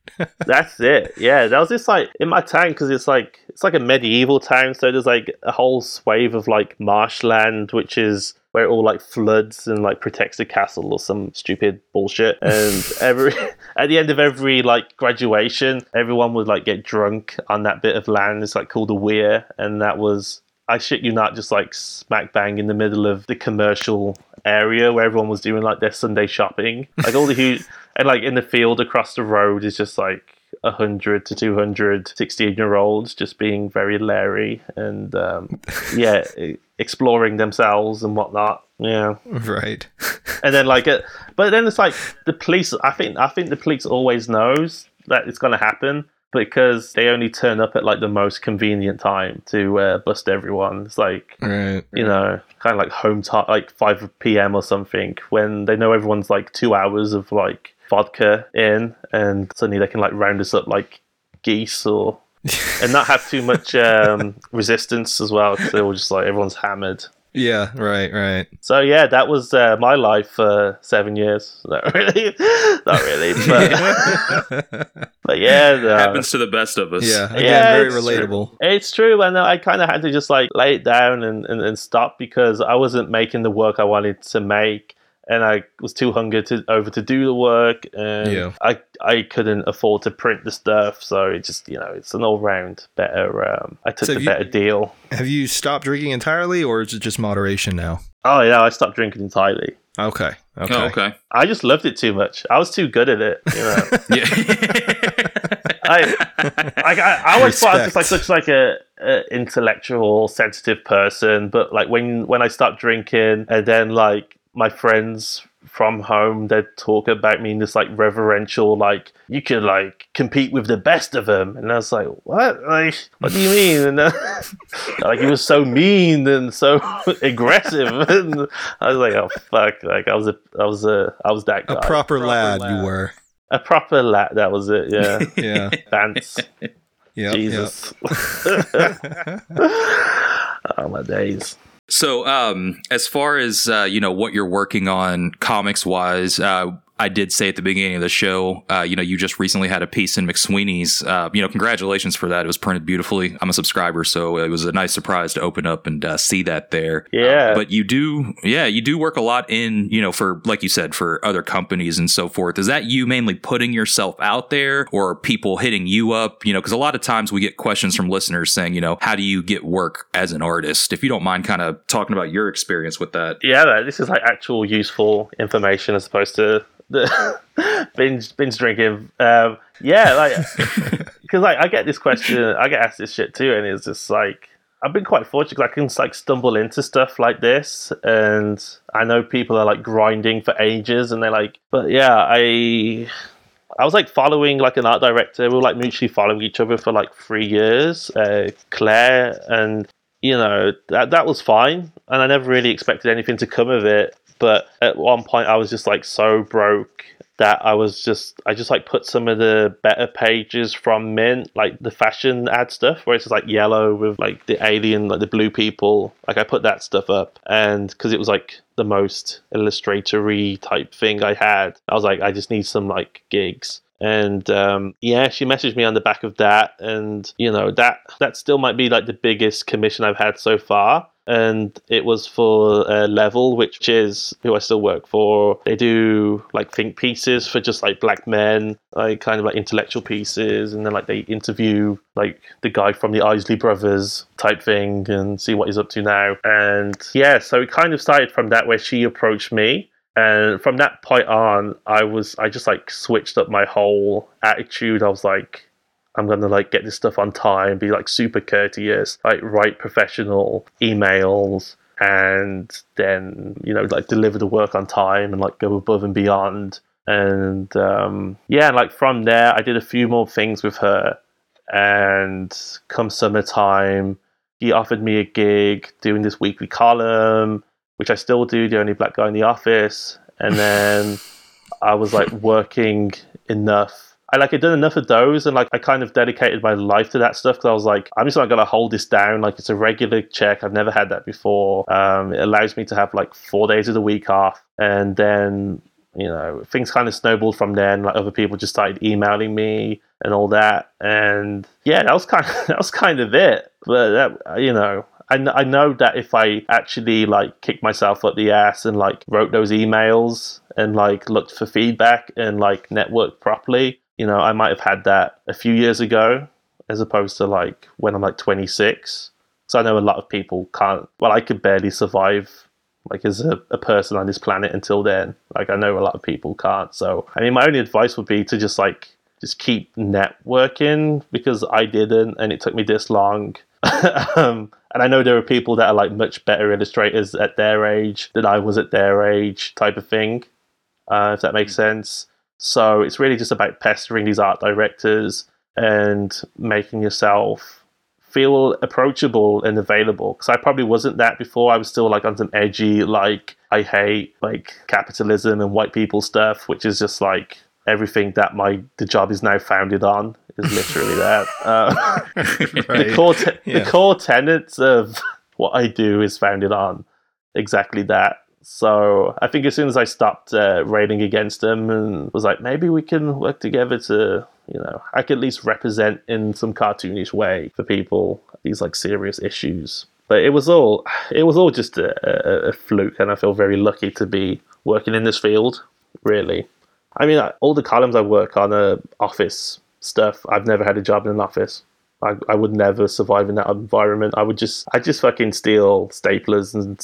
That's it. Yeah, that was just like in my town because it's like it's like a medieval town, so there's like a whole swathe of like marshland, which is where it all like floods and like protects the castle or some stupid bullshit. And every at the end of every like graduation, everyone would like get drunk on that bit of land. It's like called a weir, and that was I shit you not, just like smack bang in the middle of the commercial area where everyone was doing like their Sunday shopping. Like all the huge, and like in the field across the road is just like a hundred to 200 16 year olds just being very leery and um, yeah, exploring themselves and whatnot. Yeah Right. and then like it but then it's like the police i think i think the police always knows that it's going to happen because they only turn up at like the most convenient time to uh, bust everyone it's like Right. you know kind of like home time like 5 p.m or something when they know everyone's like two hours of like vodka in and suddenly they can like round us up like geese or and not have too much um, resistance as well because they're all just like everyone's hammered Yeah. Right. Right. so yeah, that was uh, my life for seven years. Not really, not really, but, but yeah, no. Happens to the best of us. Yeah. Again, Yeah, very it's relatable. It's true, and I kind of had to just like lay it down and, and, and stop because I wasn't making the work I wanted to make, and I was too hungry to over to do the work, and Yeah. I I couldn't afford to print the stuff, so it just you know it's an all round better. Um, I took So the you- better deal. Have you stopped drinking entirely, or is it just moderation now? Oh yeah, I stopped drinking entirely. Okay. Okay. Oh, okay. I just loved it too much. I was too good at it. You know, Yeah. I, I, I, I always thought I was just like Respect. such like a, a intellectual, sensitive person. But like when when I stopped drinking, and then like my friends from home, they'd talk about me in this like reverential, like you could like compete with the best of them, and I was like, what? Like, what do you mean? And uh, like he was so mean and so aggressive, and I was like, oh fuck! Like I was a, I was a, I was that guy, A proper, lad, you were. a proper lad. That was it. Yeah, Yeah. dance. Yeah. Jesus. oh my days. So, um, as far as uh, you know, what you're working on comics wise, uh, I did say at the beginning of the show, uh, you know, you just recently had a piece in McSweeney's. Uh, you know, congratulations for that. It was printed beautifully. I'm a subscriber, so it was a nice surprise to open up and uh, see that there. Yeah. But you do, yeah, you do work a lot in, you know, for like you said, for other companies and so forth. Is that you mainly putting yourself out there, or people hitting you up? You know, because a lot of times we get questions from listeners saying, you know, how do you get work as an artist? If you don't mind, kind of talking about your experience with that. yeah, this is like actual useful information as opposed to binge binge drinking. Um, yeah, like because like I get this question, I get asked this shit too, and it's just like I've been quite fortunate 'cause I can like stumble into stuff like this, and I know people are like grinding for ages, and they're like, but yeah, I. I was like following like an art director. We were like mutually following each other for like three years, uh, Claire, and you know that that was fine, and I never really expected anything to come of it. But at one point, I was just like so broke that I was just I just like put some of the better pages from Mint, like the fashion ad stuff, where it's just like yellow with like the alien, like the blue people. Like I put that stuff up, and because it was like the most illustratory type thing I had, I was like, I just need some like gigs. And um, yeah, she messaged me on the back of that, and you know that that still might be like the biggest commission I've had so far. And it was for uh, Level, which is who I still work for. They do like think pieces for just like black men, like kind of like intellectual pieces, and then like they interview like the guy from the Isley Brothers type thing and see what he's up to now. And yeah, so it kind of started from that where she approached me and from that point on i was i just like switched up my whole attitude i was like i'm gonna like get this stuff on time be like super courteous like write professional emails and then you know like deliver the work on time and like go above and beyond and um yeah like from there i did a few more things with her and come summertime he offered me a gig doing this weekly column which I still do, the only black guy in the office. And then I was like working enough. I like I'd done enough of those, and like I kind of dedicated my life to that stuff because I was like, I'm just not gonna hold this down. Like it's a regular check. I've never had that before. Um, it allows me to have like four days of the week off, and then you know things kind of snowballed from there. And like other people just started emailing me and all that, and yeah, that was kind of that was kind of it. But that you know, I, I know that if I actually like kicked myself up the ass and like wrote those emails and like looked for feedback and like networked properly, you know, I might have had that a few years ago as opposed to like when I'm like 26. So I know a lot of people can't. Well, I could barely survive like as a, a person on this planet until then. Like I know a lot of people can't. So I mean, my only advice would be to just like just keep networking because I didn't, and it took me this long. um, and I know there are people that are like much better illustrators at their age than I was at their age, type of thing. Uh, if that makes sense. So it's really just about pestering these art directors and making yourself feel approachable and available. Because I probably wasn't that before. I was still like on some edgy, like I hate like capitalism and white people stuff, which is just like everything that my the job is now founded on is literally that. Uh, the core te- Yeah. the core tenets of what I do is founded on exactly that. So I think as soon as I stopped uh, railing against them and was like, maybe we can work together to, you know, I could at least represent in some cartoonish way for people these like serious issues. but it was all it was all just a, a, a fluke, and I feel very lucky to be working in this field. Really, I mean, all the columns I work on are office stuff. I've never had a job in an office. I, I would never survive in that environment. I would just I just fucking steal staplers and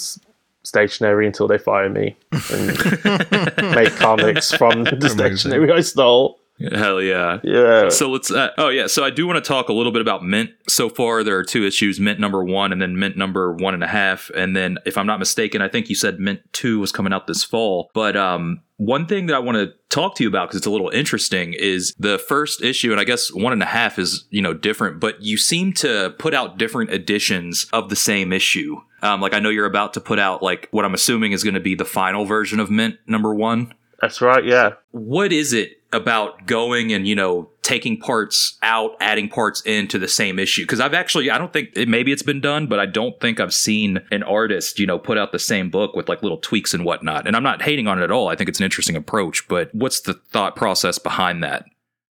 stationery until they fire me and make comics from the stationery I stole. Hell yeah. Yeah. So let's. Uh, oh yeah. So I do want to talk a little bit about Mint. So far, there are two issues: Mint number one, and then Mint number one and a half. And then, if I'm not mistaken, I think you said Mint two was coming out this fall. But um, one thing that I want to talk to you about because it's a little interesting is the first issue, and I guess one and a half is you know different, but you seem to put out different editions of the same issue. Um, like I know you're about to put out like what I'm assuming is going to be the final version of Mint number one That's right, yeah. what is it about going and you know taking parts out adding parts into the same issue? Because i've actually i don't think it, maybe it's been done but i don't think i've seen an artist you know put out the same book with like little tweaks and whatnot. And i'm not hating on it at all. I think it's an interesting approach but what's the thought process behind that?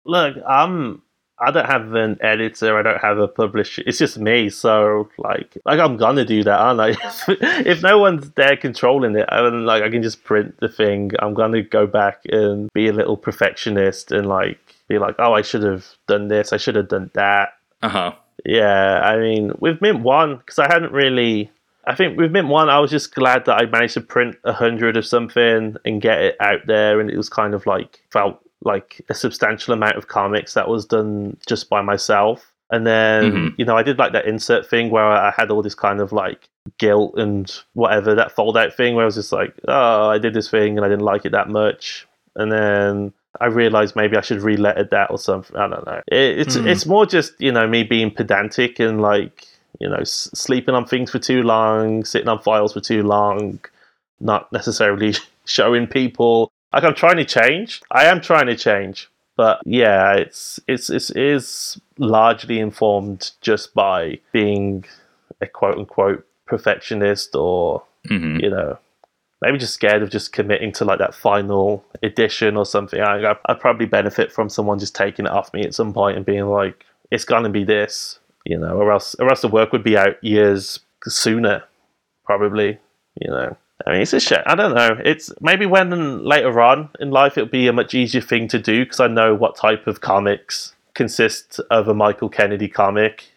Look, I'm I don't have an editor, I don't have a publisher. It's just me, so like like I'm gonna do that, aren't I? if no one's there controlling it, and like I can just print the thing, I'm gonna go back and be a little perfectionist and like be like, oh, I should have done this, I should have done that. uh-huh Yeah, I mean, with Mint One, because I hadn't really. I think with Mint One, I was just glad that I managed to print a hundred of something and get it out there, and it was kind of like felt like a substantial amount of comics that was done just by myself. And then Mhm. you know, I did like that insert thing where I had all this kind of like guilt and whatever that fold out thing, where I was just like, oh, I did this thing and I didn't like it that much, and then I realized maybe I should relettered that or something. I don't know. It, it's Hmm. it's more just you know me being pedantic and like you know s- sleeping on things for too long, sitting on files for too long, not necessarily showing people. Like I'm trying to change. I am trying to change, but yeah, it's it's it's it is largely informed just by being a quote unquote perfectionist or hmm you know, maybe just scared of just committing to like that final edition or something. I, I, I'd probably benefit from someone just taking it off me at some point and being like, it's gonna be this, you know, or else, or else the work would be out years sooner, probably, you know. I mean, it's a shame. I don't know. It's maybe when later on in life it'll be a much easier thing to do because I know what type of comics consist of a Michael Kennedy comic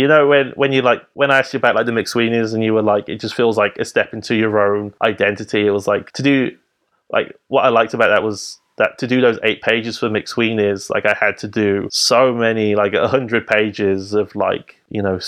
you know when when you like when I asked you about like the McSweeney's and you were like it just feels like a step into your own identity. It was like to do like what I liked about that was that to do those eight pages for McSweeney's like I had to do so many like a hundred pages of like you know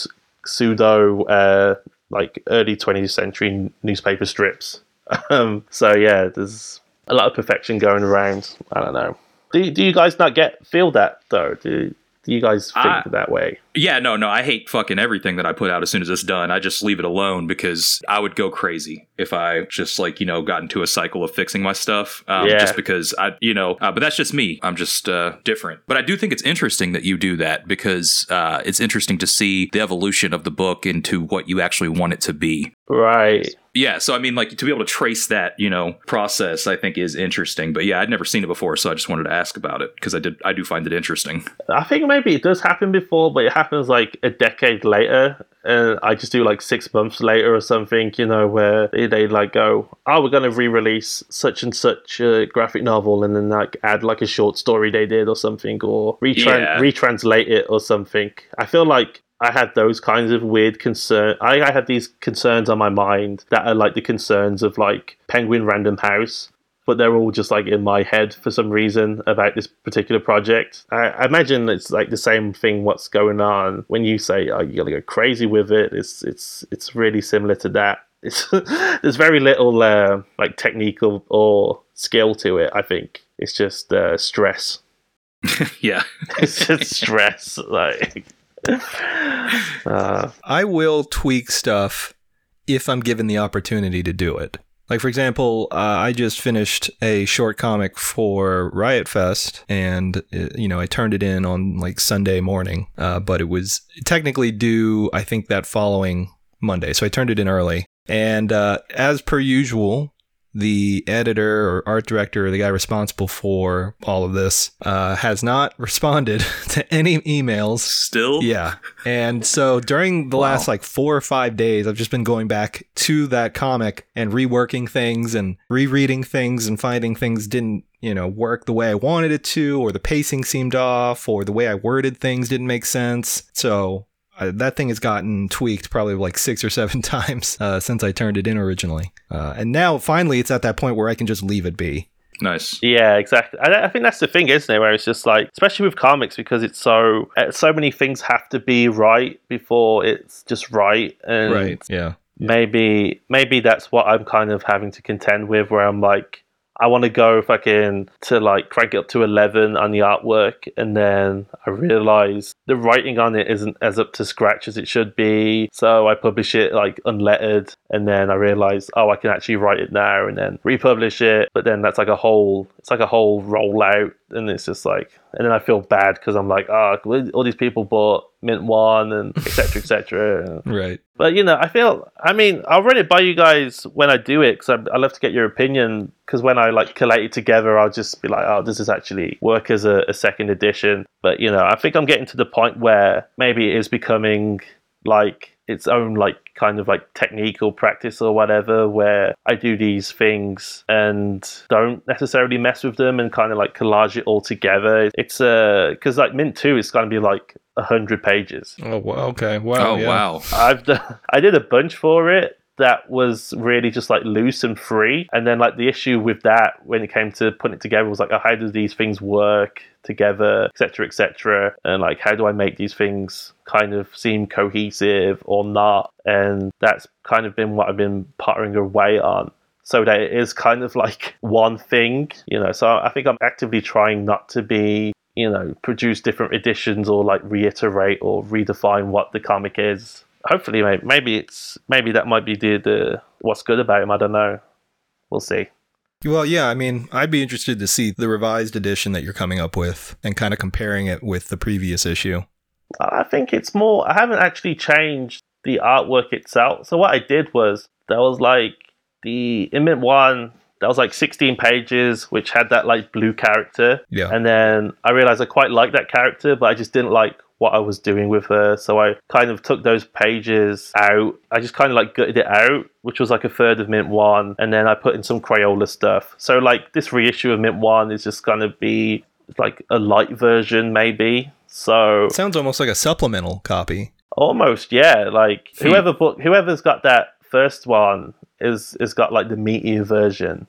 pseudo uh, like early 20th century newspaper strips. Um, so yeah, there's a lot of perfection going around. I don't know. Do do you guys not get feel that though? Do you guys think I- that way? Yeah, no, no. I hate fucking everything that I put out as soon as it's done. I just leave it alone because I would go crazy if I just like you know got into a cycle of fixing my stuff. Um, Yeah. Just because I, you know, uh, but that's just me. I'm just uh, different. But I do think it's interesting that you do that because uh, it's interesting to see the evolution of the book into what you actually want it to be. Right. Yeah, so I mean, like to be able to trace that, you know, process, I think is interesting. But yeah, I'd never seen it before, so I just wanted to ask about it because I did, I do find it interesting. I think maybe it does happen before, but it happens like a decade later. And I just do like six months later or something, you know, where they, like go, oh, we're going to re release such and such a graphic novel and then like add like a short story they did or something or retran- Yeah. retranslate it or something. I feel like I have those kinds of weird concern. I, I have these concerns on my mind that are like the concerns of like Penguin Random House, but they're all just like in my head for some reason about this particular project. I, I imagine it's like the same thing. What's going on when you say, "Oh, you're gonna go crazy with it"? It's it's it's really similar to that. It's, there's very little uh, like technical or skill to it. I think it's just uh, stress. yeah. It's just stress. Like. Uh, I will tweak stuff if I'm given the opportunity to do it. Like, for example, uh, I just finished a short comic for Riot Fest, and uh, you know I turned it in on like Sunday morning, uh, but it was technically due I think that following Monday, so I turned it in early. And uh, as per usual, the editor or art director or the guy responsible for all of this, uh, has not responded to any emails. Still? Yeah. And so during the last like four or five days, I've just been going back to that comic and reworking things and rereading things and finding things didn't, you know, work the way I wanted it to, or the pacing seemed off, or the way I worded things didn't make sense. So uh, that thing has gotten tweaked probably like six or seven times uh, since I turned it in originally. Uh, and now finally it's at that point where I can just leave it be. Nice. Yeah, exactly. I, I think that's the thing, isn't it? Where it's just like, especially with comics, because it's so uh, so many things have to be right before it's just right, and right. Yeah. maybe maybe that's what I'm kind of having to contend with, where I'm like, I want to go fucking to like crank it up to eleven on the artwork, and then I realize the writing on it isn't as up to scratch as it should be. So I publish it like unlettered, and then I realize, oh, I can actually write it now, and then republish it. But then that's like a whole, it's like a whole rollout, and it's just like, and then I feel bad because I'm like, oh, all these people bought Mint One and etc. etc. Right. But you know, I feel. I mean, I'll run it by you guys when I do it because I, love to get your opinion. Because when I like collate it together, I'll just be like, "Oh, does this actually work as a, a second edition?" But you know, I think I'm getting to the point where maybe it is becoming like its own like kind of like technique or practice or whatever where I do these things and don't necessarily mess with them and kind of like collage it all together. It's uh because like Mint 2 is going to be like a hundred pages. Oh, well, okay. Wow. Oh, yeah. wow. I've done, I did a bunch for it that was really just like loose and free. And then like the issue with that when it came to putting it together was like, oh, how do these things work together, etc., etc. And like, how do I make these things kind of seem cohesive or not? And that's kind of been what I've been puttering away on. So that it is kind of like one thing, you know. So I think I'm actively trying not to be you know, produce different editions or like reiterate or redefine what the comic is. Hopefully, maybe, maybe it's maybe that might be the, the what's good about him. I don't know. We'll see. Well, yeah, I mean, I'd be interested to see the revised edition that you're coming up with and kind of comparing it with the previous issue. I think it's more. I haven't actually changed the artwork itself. So what I did was there was like the Immint one that was like 16 pages, which had that like blue character. Yeah. And then I realized I quite liked that character, but I just didn't like what I was doing with her. So I kind of took those pages out. I just kind of like gutted it out, which was like a third of Mint 1. And then I put in some Crayola stuff. So like this reissue of Mint 1 is just going to be like a light version, maybe. So It sounds almost like a supplemental copy. almost, yeah. Like whoever book, whoever's got that first one is is got like the meatier version.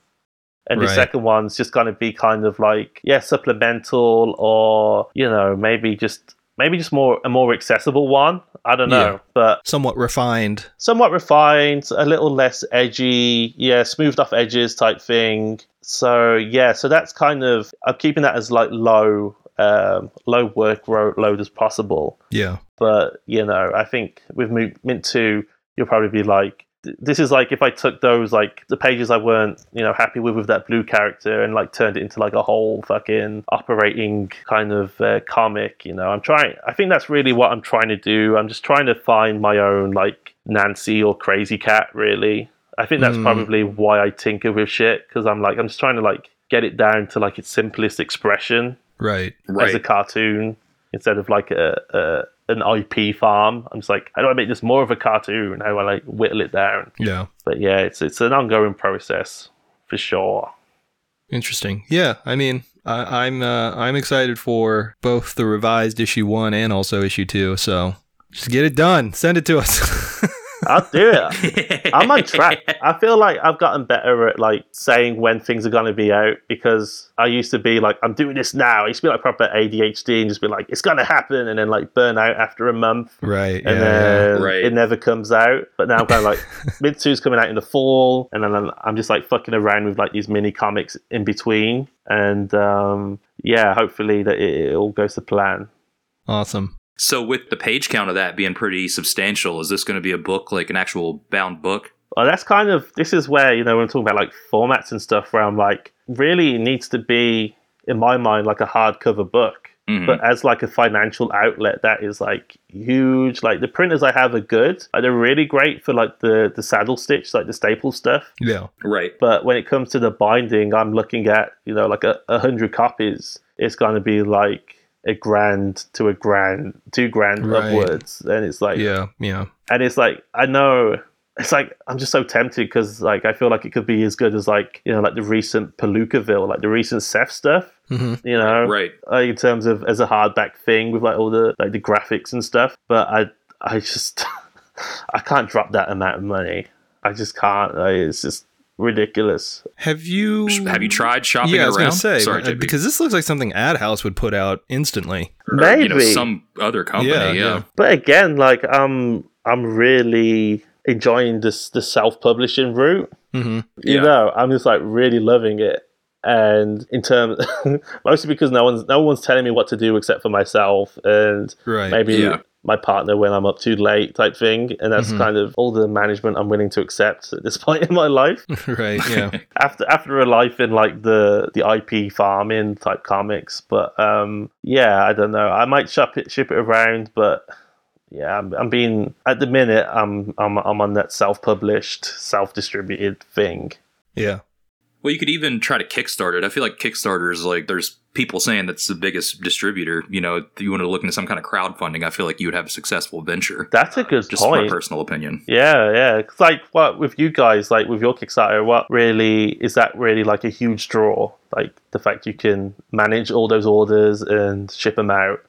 And the second one's just going to be kind of like yeah, supplemental or you know maybe just maybe just more a more accessible one. I don't know, Yeah. but Somewhat refined. somewhat refined, a little less edgy, yeah, smoothed off edges type thing. So yeah, so that's kind of I'm keeping that as like low, um, low workload as possible. Yeah. But you know, I think with Mint Two, you'll probably be like, this is like if I took those like the pages I weren't you know happy with with that blue character and like turned it into like a whole fucking operating kind of uh, comic. You know, I'm trying. I think that's really what I'm trying to do. I'm just trying to find my own like Nancy or Krazy Kat. Really, I think that's Hmm. probably why I tinker with shit because I'm like I'm just trying to like get it down to like its simplest expression Right. as a cartoon instead of like a, a an IP farm. I'm just like, how do I make this more of a cartoon? How do I like whittle it down? Yeah. But yeah, it's it's an ongoing process for sure. Interesting. Yeah. I mean, I, I'm uh, I'm excited for both the revised issue one and also issue two. So just get it done. Send it to us. I'll do it. I'm on track. I feel like I've gotten better at like saying when things are going to be out because I used to be like, I'm doing this now. I used to be like proper ADHD and just be like, it's going to happen, and then like burn out after a month. right. and yeah. then Right. it never comes out. But now I'm kind of like Mint Two's coming out in the fall, and then I'm, I'm just like fucking around with like these mini comics in between, and um, yeah, hopefully that it, it all goes to plan. Awesome. So, with the page count of that being pretty substantial, is this going to be a book, like an actual bound book? Well, that's kind of this is where you know when I'm talking about like formats and stuff, where I'm like, really it needs to be in my mind like a hardcover book Mhm. but as like a financial outlet that is like huge like the printers i have are good like, they're really great for like the the saddle stitch like the staple stuff Yeah. right. but when it comes to the binding i'm looking at you know like a, a hundred copies it's going to be like a grand to a grand two grand Right. upwards and it's like Yeah. Yeah. and it's like i know it's like i'm just so tempted because like i feel like it could be as good as like you know like the recent Palookaville, like the recent Seth stuff hmm you know Right. like in terms of as a hardback thing with like all the like the graphics and stuff. But I I just I can't drop that amount of money. I just can't. Like, it's just ridiculous. Have you Have you tried shopping Yeah, I was around? gonna say Sorry, uh, JP. because this looks like something AdHouse would put out instantly. Or, Maybe. you know, some other company. Yeah, Yeah. yeah. But again, like I'm I'm really enjoying this the self publishing route. hmm You Yeah. know, I'm just like really loving it. And in terms, mostly because no one's no one's telling me what to do except for myself, and Right. maybe Yeah. My partner when I'm up too late type thing. And that's Mhm. kind of all the management I'm willing to accept at this point in my life. right. Yeah. after after a life in like the the IP farming type comics. But um yeah, I don't know. I might shop it ship it around, but yeah, I'm, I'm being at the minute I'm I'm I'm on that self published, self distributed thing. Yeah. Well, you could even try to Kickstart it. I feel like Kickstarter is like there's people saying that's the biggest distributor. You know, if you want to look into some kind of crowdfunding, I feel like you would have a successful venture. That's a good point. Just my personal opinion. Yeah, yeah. 'Cause, like, what with you guys, like with your Kickstarter, what really is that really like a huge draw? Like the fact you can manage all those orders and ship them out.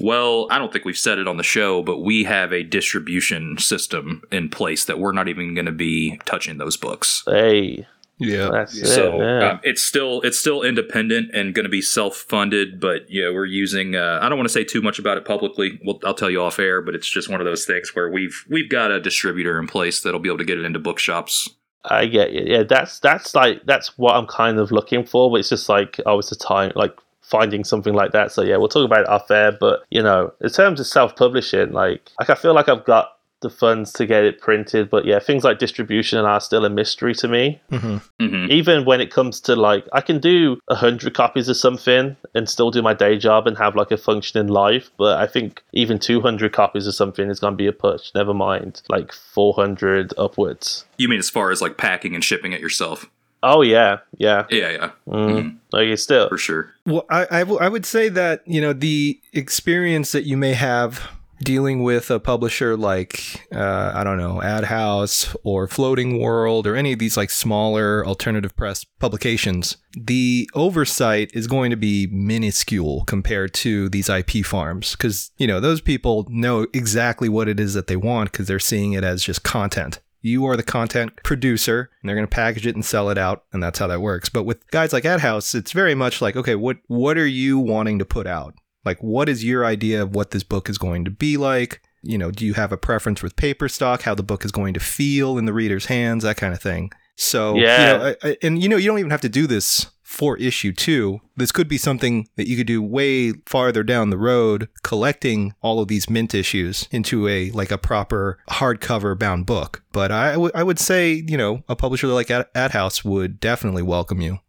Well, I don't think we've said it on the show, but we have a distribution system in place that we're not even going to be touching those books. Hey, Yeah. that's it. So yeah. um, it's still it's still independent and going to be self funded, but yeah, we're using. Uh, I don't want to say too much about it publicly. Well, I'll tell you off air, but it's just one of those things where we've we've got a distributor in place that'll be able to get it into bookshops. I get you. Yeah, that's that's like that's what I'm kind of looking for. But it's just like oh, it's a time like finding something like that. So yeah, we'll talk about it off air. But you know, in terms of self publishing, like like I feel like I've got the funds to get it printed. But yeah, things like distribution are still a mystery to me. hmm hmm Even when it comes to like, I can do a hundred copies of something and still do my day job and have like a functioning life. But I think even two hundred copies of something is going to be a push. Never mind like four hundred upwards. You mean as far as like packing and shipping it yourself? Oh yeah, yeah. Yeah, yeah, Mm. Like it's still for sure. Well, I, I, w- I would say that, you know, the experience that you may have dealing with a publisher like, uh, I don't know, AdHouse or Floating World or any of these like smaller alternative press publications, the oversight is going to be minuscule compared to these IP farms. Because, you know, those people know exactly what it is that they want because they're seeing it as just content. You are the content producer, and they're going to package it and sell it out, and that's how that works. But with guys like AdHouse, it's very much like, okay, what what are you wanting to put out? Like, what is your idea of what this book is going to be like? You know, do you have a preference with paper stock, how the book is going to feel in the reader's hands, that kind of thing. So, Yeah. you know, I, I- and you know, you don't even have to do this for issue two. This could be something that you could do way farther down the road, collecting all of these mint issues into a like a proper hardcover bound book. But I would I would say, you know, a publisher like AdHouse would definitely welcome you.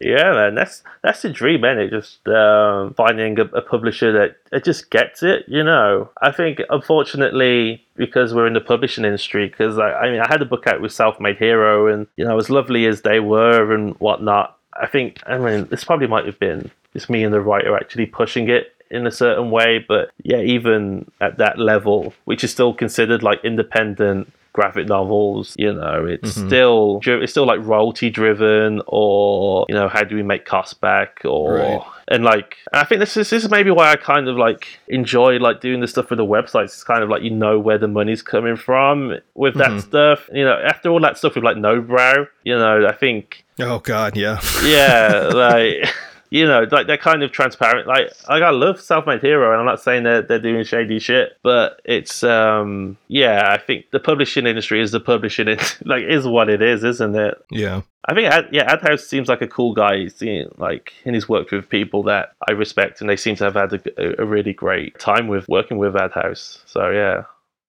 Yeah, man, that's that's the dream, man. It just um, finding a, a publisher that it just gets it. You know, I think unfortunately because we're in the publishing industry, because I, I mean, I had a book out with SelfMadeHero, and you know, as lovely as they were and whatnot, I think I mean this probably might have been just me and the writer actually pushing it in a certain way, but yeah, even at that level, which is still considered like independent graphic novels you know it's mm-hmm. still it's still like royalty driven or you know how do we make costs back or Right. and like i think this is this is maybe why i kind of like enjoy like doing the stuff with the websites it's kind of like you know where the money's coming from with that mm-hmm. stuff you know after all that stuff with like Nobrow you know i think Oh God, yeah. yeah, like you know, like they're kind of transparent. Like, like I love SelfMadeHero, and I'm not saying that they're doing shady shit, but it's um, yeah, I think the publishing industry is the publishing, in- like, is what it is, isn't it? yeah. I think, Ad, yeah, AdHouse seems like a cool guy. He's, you know, like, and he's worked with people that I respect, and they seem to have had a, a really great time with working with AdHouse. So yeah.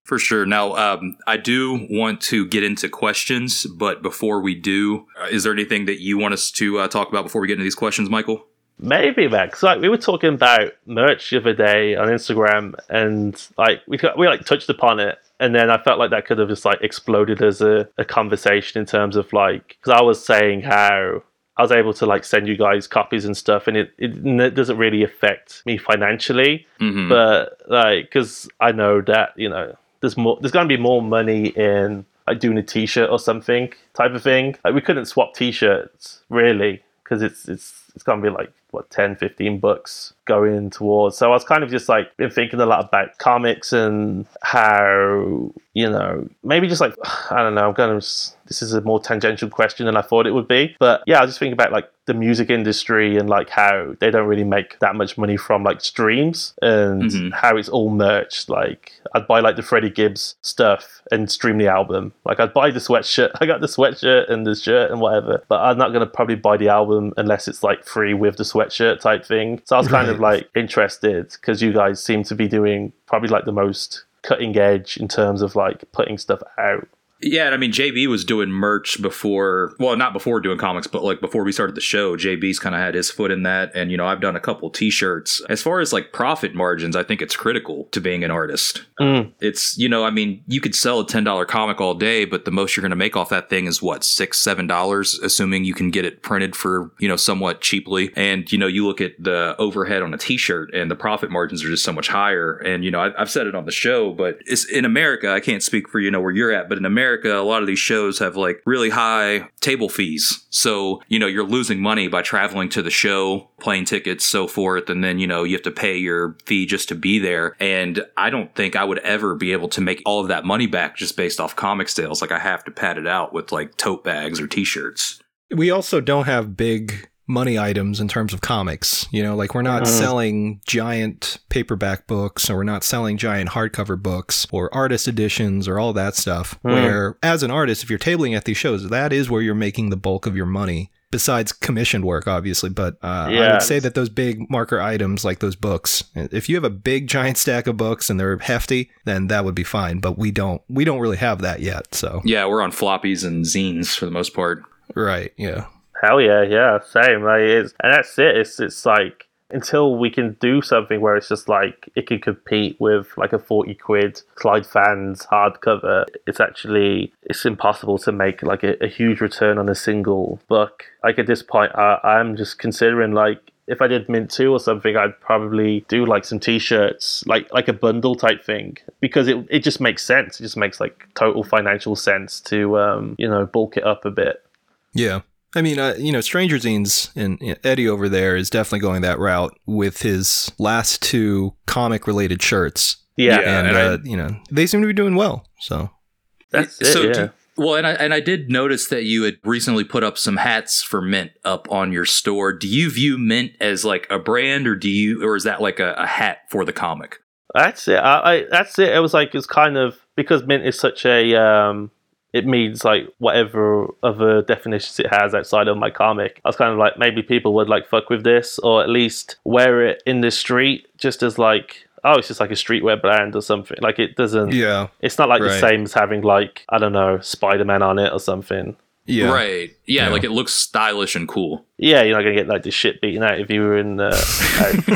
For sure. Now, um, I do want to get into questions, but before we do, uh, is there anything that you want us to uh, talk about before we get into these questions, Michael? Maybe, man. 'Cause, like we were talking about merch the other day on Instagram, and like we got- we like touched upon it, and then I felt like that could have just like exploded as a, a conversation in terms of like because I was saying how I was able to like send you guys copies and stuff, and it it, n- doesn't really affect me financially, Mhm. but like because I know that you know there's more there's going to be more money in like doing a t-shirt or something type of thing. Like we couldn't swap t-shirts really because it's it's it's going to be like what 10 15 bucks going towards. So i was kind of just like been thinking a lot about comics and how you know maybe just like i don't know i'm gonna this is a more tangential question than i thought it would be. But yeah i was just thinking about like the music industry and like how they don't really make that much money from like streams and Mhm. how it's all merged like i'd buy like the freddie gibbs stuff and stream the album. Like i'd buy the sweatshirt. I got the sweatshirt and the shirt and whatever but i'm not going to probably buy the album unless it's like free with the sweatshirt type thing. So i was kind of like interested because you guys seem to be doing probably like the most cutting edge in terms of like putting stuff out Yeah, I mean JB was doing merch before. Well, not before doing comics, but like before we started the show, JB's kind of had his foot in that, and you know I've done a couple T-shirts. As far as like profit margins, I think it's critical to being an artist. Mm. It's you know I mean you could sell a ten dollar comic all day, but the most you're going to make off that thing is what six seven dollars, assuming you can get it printed for you know somewhat cheaply. And you know you look at the overhead on a T-shirt, and the profit margins are just so much higher. And you know I've, I've said it on the show, but it's in America. I can't speak for you know where you're at, but in America, a lot of these shows have like really high table fees. So you know you're losing money by traveling to the show, plane tickets, so forth, and then you know you have to pay your fee just to be there. And I don't think I would ever be able to make all of that money back just based off comic sales. Like I have to pad it out with like tote bags or T-shirts. We also don't have big money items in terms of comics. You know, like we're not Mhm. selling giant paperback books or we're not selling giant hardcover books or artist editions or all that stuff. Mm. Where, as an artist, if you're tabling at these shows, that is where you're making the bulk of your money. Besides commissioned work, obviously, but uh, I would say that those big marker items, like those books, if you have a big giant stack of books and they're hefty, then that would be fine. But we don't, we don't really have that yet. So, Yeah, we're on floppies and zines for the most part. right, yeah, Hell yeah, yeah, same. Like it's and that's it. It's it's like until we can do something where it's just like it can compete with like a forty quid Clyde fans hardcover. It's actually it's impossible to make like a, a huge return on a single book. Like at this point, I, I'm just considering like if I did Mint two or something, I'd probably do like some T-shirts, like like a bundle type thing, because it it just makes sense. It just makes like total financial sense to um you know bulk it up a bit. Yeah. I mean, uh, you know, Stranger Zines and you know, Eddie over there is definitely going that route with his last two comic related shirts. Yeah, Yeah. and, and I- uh, you know, they seem to be doing well. So, that's it. so yeah. do- well, and I and I did notice that you had recently put up some hats for Mint up on your store. Do you view Mint as like a brand, or do you, or is that like a, a hat for the comic? That's it. I, I that's it. It was like it's kind of because mint is such a um it means like whatever other definitions it has outside of my comic. I was kind of like maybe people would like fuck with this or at least wear it in the street just as like oh it's just like a streetwear brand or something. Like it doesn't yeah. it's not like the same as having like I don't know, Spider Man on it or something. Yeah. Right. Yeah, Yeah. like it looks stylish and cool. Yeah, you're not gonna get like the shit beaten out if you were in uh, out-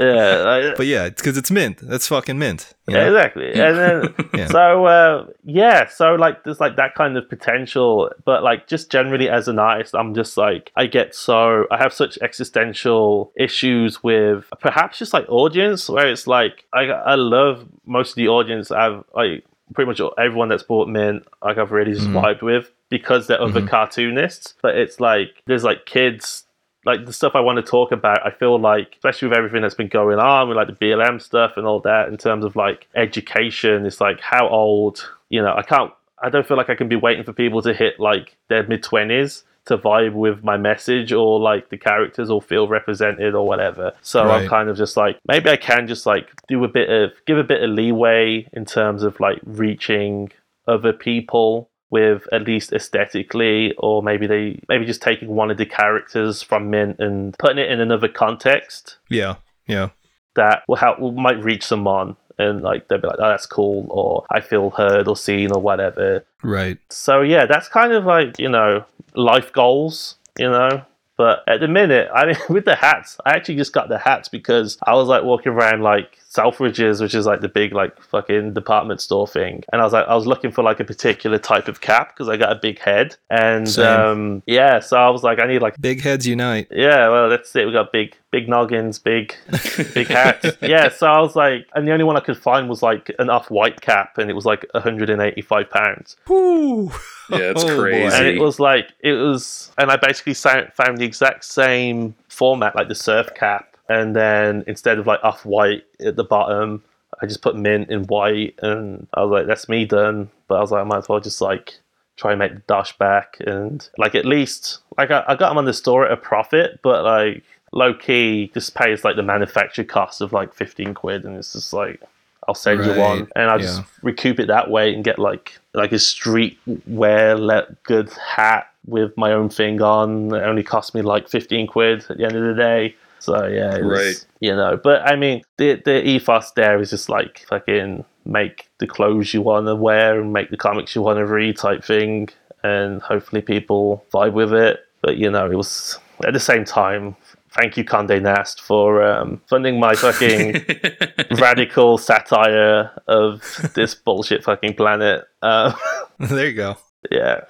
yeah, like, But yeah, it's because it's mint. That's fucking mint. you Yeah, know? exactly. And then Yeah. so uh, yeah, so like there's like that kind of potential, but like just generally as an artist, I'm just like I get so I have such existential issues with perhaps just like audience where it's like I I love most of the audience I've like pretty much everyone that's bought Mint like I've really just Mhm. vibed with because they're other Mhm. cartoonists, but it's like there's like kids like the stuff I want to talk about, I feel like, especially with everything that's been going on with like the BLM stuff and all that, in terms of like education, it's like how old, you know, I can't, I don't feel like I can be waiting for people to hit like their mid 20s to vibe with my message or like the characters or feel represented or whatever. So I'm kind of just like, maybe I can just like do a bit of, give a bit of leeway in terms of like reaching other people with at least aesthetically or maybe they maybe just taking one of the characters from mint and putting it in another context Yeah. Yeah. that will help might reach someone and like they'll be like oh that's cool or i feel heard or seen or whatever Right. so yeah that's kind of like you know life goals you know But at the minute, I mean, with the hats, I actually just got the hats because I was like walking around like Selfridges, which is like the big like fucking department store thing, and I was like, I was looking for like a particular type of cap because I got a big head, and Same. um, yeah, so I was like, I need like Big heads unite. yeah, well, that's it. We got big, big noggins, big, big hats. yeah, so I was like, and the only one I could find was like an off-white cap, and it was like 185 pounds. Woo. Yeah, it's Oh, crazy. And it was like it was, and I basically found the exact same format, like the surf cap, and then instead of like off-white at the bottom, I just put mint in white, and I was like, that's me done. But I was like, I might as well just like try and make the dash back and like at least like I, I got them on the store at a profit, but like low key just pays like the manufacturer cost of like 15 quid and it's just like I'll send you one and I'll just yeah. recoup it that way and get like like a street wear let good hat with my own thing on. It only cost me like 15 quid at the end of the day. So yeah, it was, Right. you know, but I mean, the the ethos there is just like fucking make the clothes you want to wear and make the comics you want to read type thing, and hopefully people vibe with it. But you know, it was at the same time. Thank you, Conde Nast, for um, funding my fucking radical satire of this bullshit fucking planet. Uh, there you go. yeah.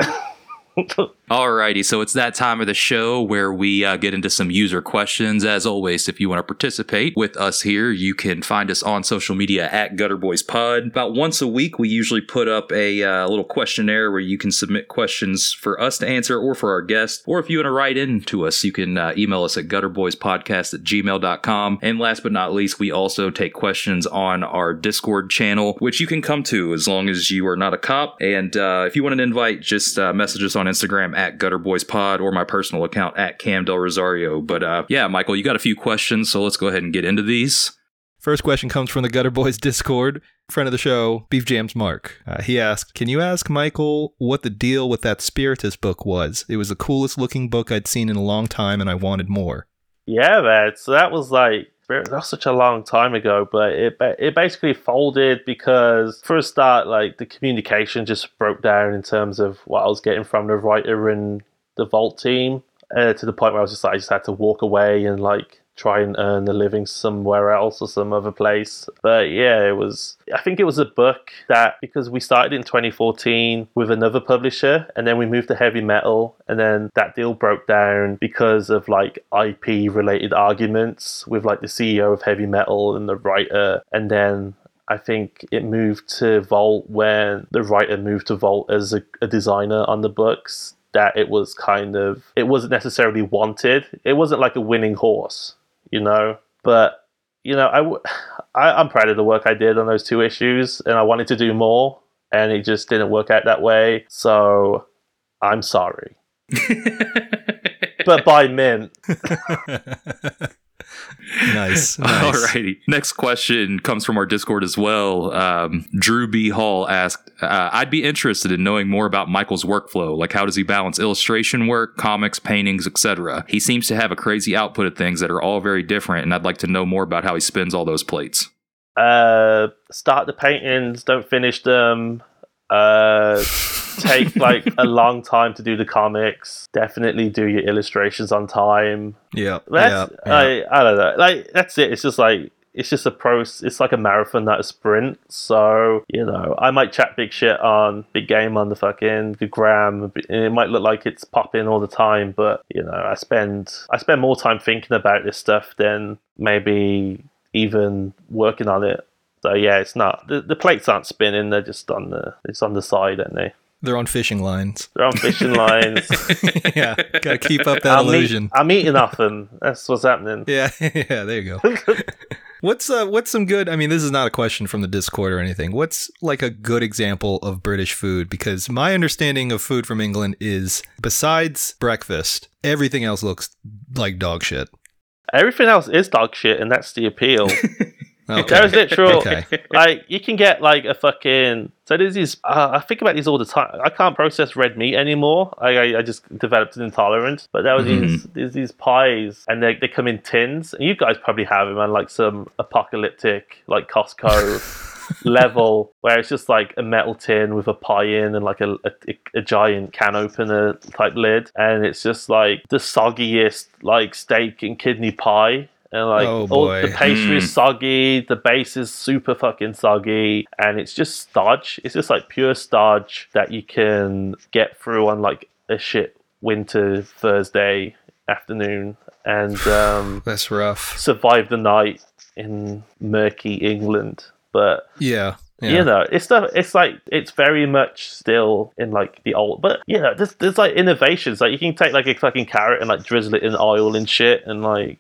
Alrighty, so it's that time of the show where we uh, get into some user questions. As always, if you want to participate with us here, you can find us on social media at GutterboysPod. About once a week, we usually put up a uh, little questionnaire where you can submit questions for us to answer or for our guests. Or if you want to write in to us, you can uh, email us at gutterboyspodcast at gmail.com. And last but not least, we also take questions on our Discord channel, which you can come to as long as you are not a cop. And uh, if you want an invite, just uh, message us on Instagram at Gutter Boys Pod or my personal account at Cam Del Rosario. But uh, yeah, Michael, you got a few questions, so let's go ahead and get into these. First question comes from the Gutter Boys Discord. Friend of the show, Beef Jams Mark. Uh, he asked, Can you ask Michael what the deal with that Spiritus book was? It was the coolest looking book I'd seen in a long time and I wanted more. Yeah, man. So that was like that was such a long time ago, but it it basically folded because for a start, like the communication just broke down in terms of what I was getting from the writer and the Vault team, uh, to the point where I was just like, I just had to walk away and like try and earn a living somewhere else or some other place. But yeah, it was. I think it was a book that because we started in 2014 with another publisher, and then we moved to heavy metal, and then that deal broke down because of like IP related arguments with like the CEO of heavy metal and the writer, and then. I think it moved to Vault when the writer moved to Vault as a, a designer on the books. That it was kind of, it wasn't necessarily wanted. It wasn't like a winning horse you know. But you know, I, w- I I'm proud of the work I did on those two issues, and I wanted to do more, and it just didn't work out that way. So I'm sorry. but by mint, nice. nice. Alrighty. Next question comes from our Discord as well. Um, Drew B. Hall asked, uh, I'd be interested in knowing more about Michael's workflow. Like, how does he balance illustration work, comics, paintings, etc.? He seems to have a crazy output of things that are all very different, and I'd like to know more about how he spins all those plates. uh, start the paintings, don't finish them. Uh, take like a long time to do the comics. Definitely do your illustrations on time. Yeah. That's yeah, yeah. I, I don't know. Like that's it. It's just like it's just a pro. It's like a marathon, not a sprint. So you know, I might chat big shit on big game on the fucking the gram. It might look like it's popping all the time, but you know, I spend I spend more time thinking about this stuff than maybe even working on it. So yeah, it's not the, the plates aren't spinning. They're just on the it's on the side, aren't they? They're on fishing lines. They're on fishing lines. yeah. Gotta keep up that I'm, eat- illusion. I'm eating off them. That's what's happening. Yeah, yeah, there you go. what's uh what's some good I mean this is not a question from the Discord or anything. What's like a good example of British food because my understanding of food from England is besides breakfast, everything else looks like dog shit. Everything else is dog shit, and that's the appeal. Okay. There's literal, Okay. like you can get like a fucking. So there's these. Uh, I think about these all the time. I can't process red meat anymore. I I, I just developed an intolerance. But there were these there's these pies, and they they come in tins. And you guys probably have them on like some apocalyptic like Costco level where it's just like a metal tin with a pie in and like a, a, a giant can opener type lid, and it's just like the soggiest like steak and kidney pie. And like Oh, all the pastry is soggy, the base is super fucking soggy, and it's just starch. It's just like pure starch that you can get through on like a shit winter Thursday afternoon and um, That's rough. survive the night in murky England. But Yeah. yeah. you know, it's the it's like it's very much still in like the old. But you know, there's there's like innovations. Like you can take like a fucking carrot and like drizzle it in oil and shit, and like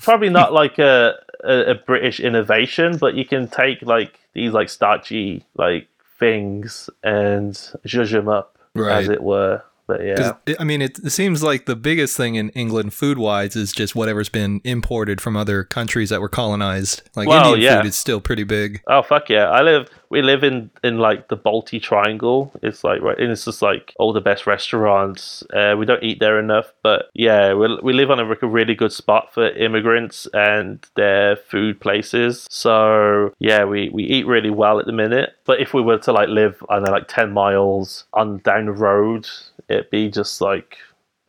probably not like a, a a British innovation, but you can take like these like starchy like things and zhuzh them up, Right. as it were. But yeah, I mean, it, it seems like the biggest thing in England food wise is just whatever's been imported from other countries that were colonized. Like Well, Indian yeah. food is still pretty big. Oh fuck yeah! I live. We live in in like the Balti Triangle. It's like right, and it's just like all the best restaurants. Uh, we don't eat there enough, but yeah, we we live on a, really good spot for immigrants and their food places. So yeah, we we eat really well at the minute. But if we were to like live, I know, like ten miles on down the road, it'd be just like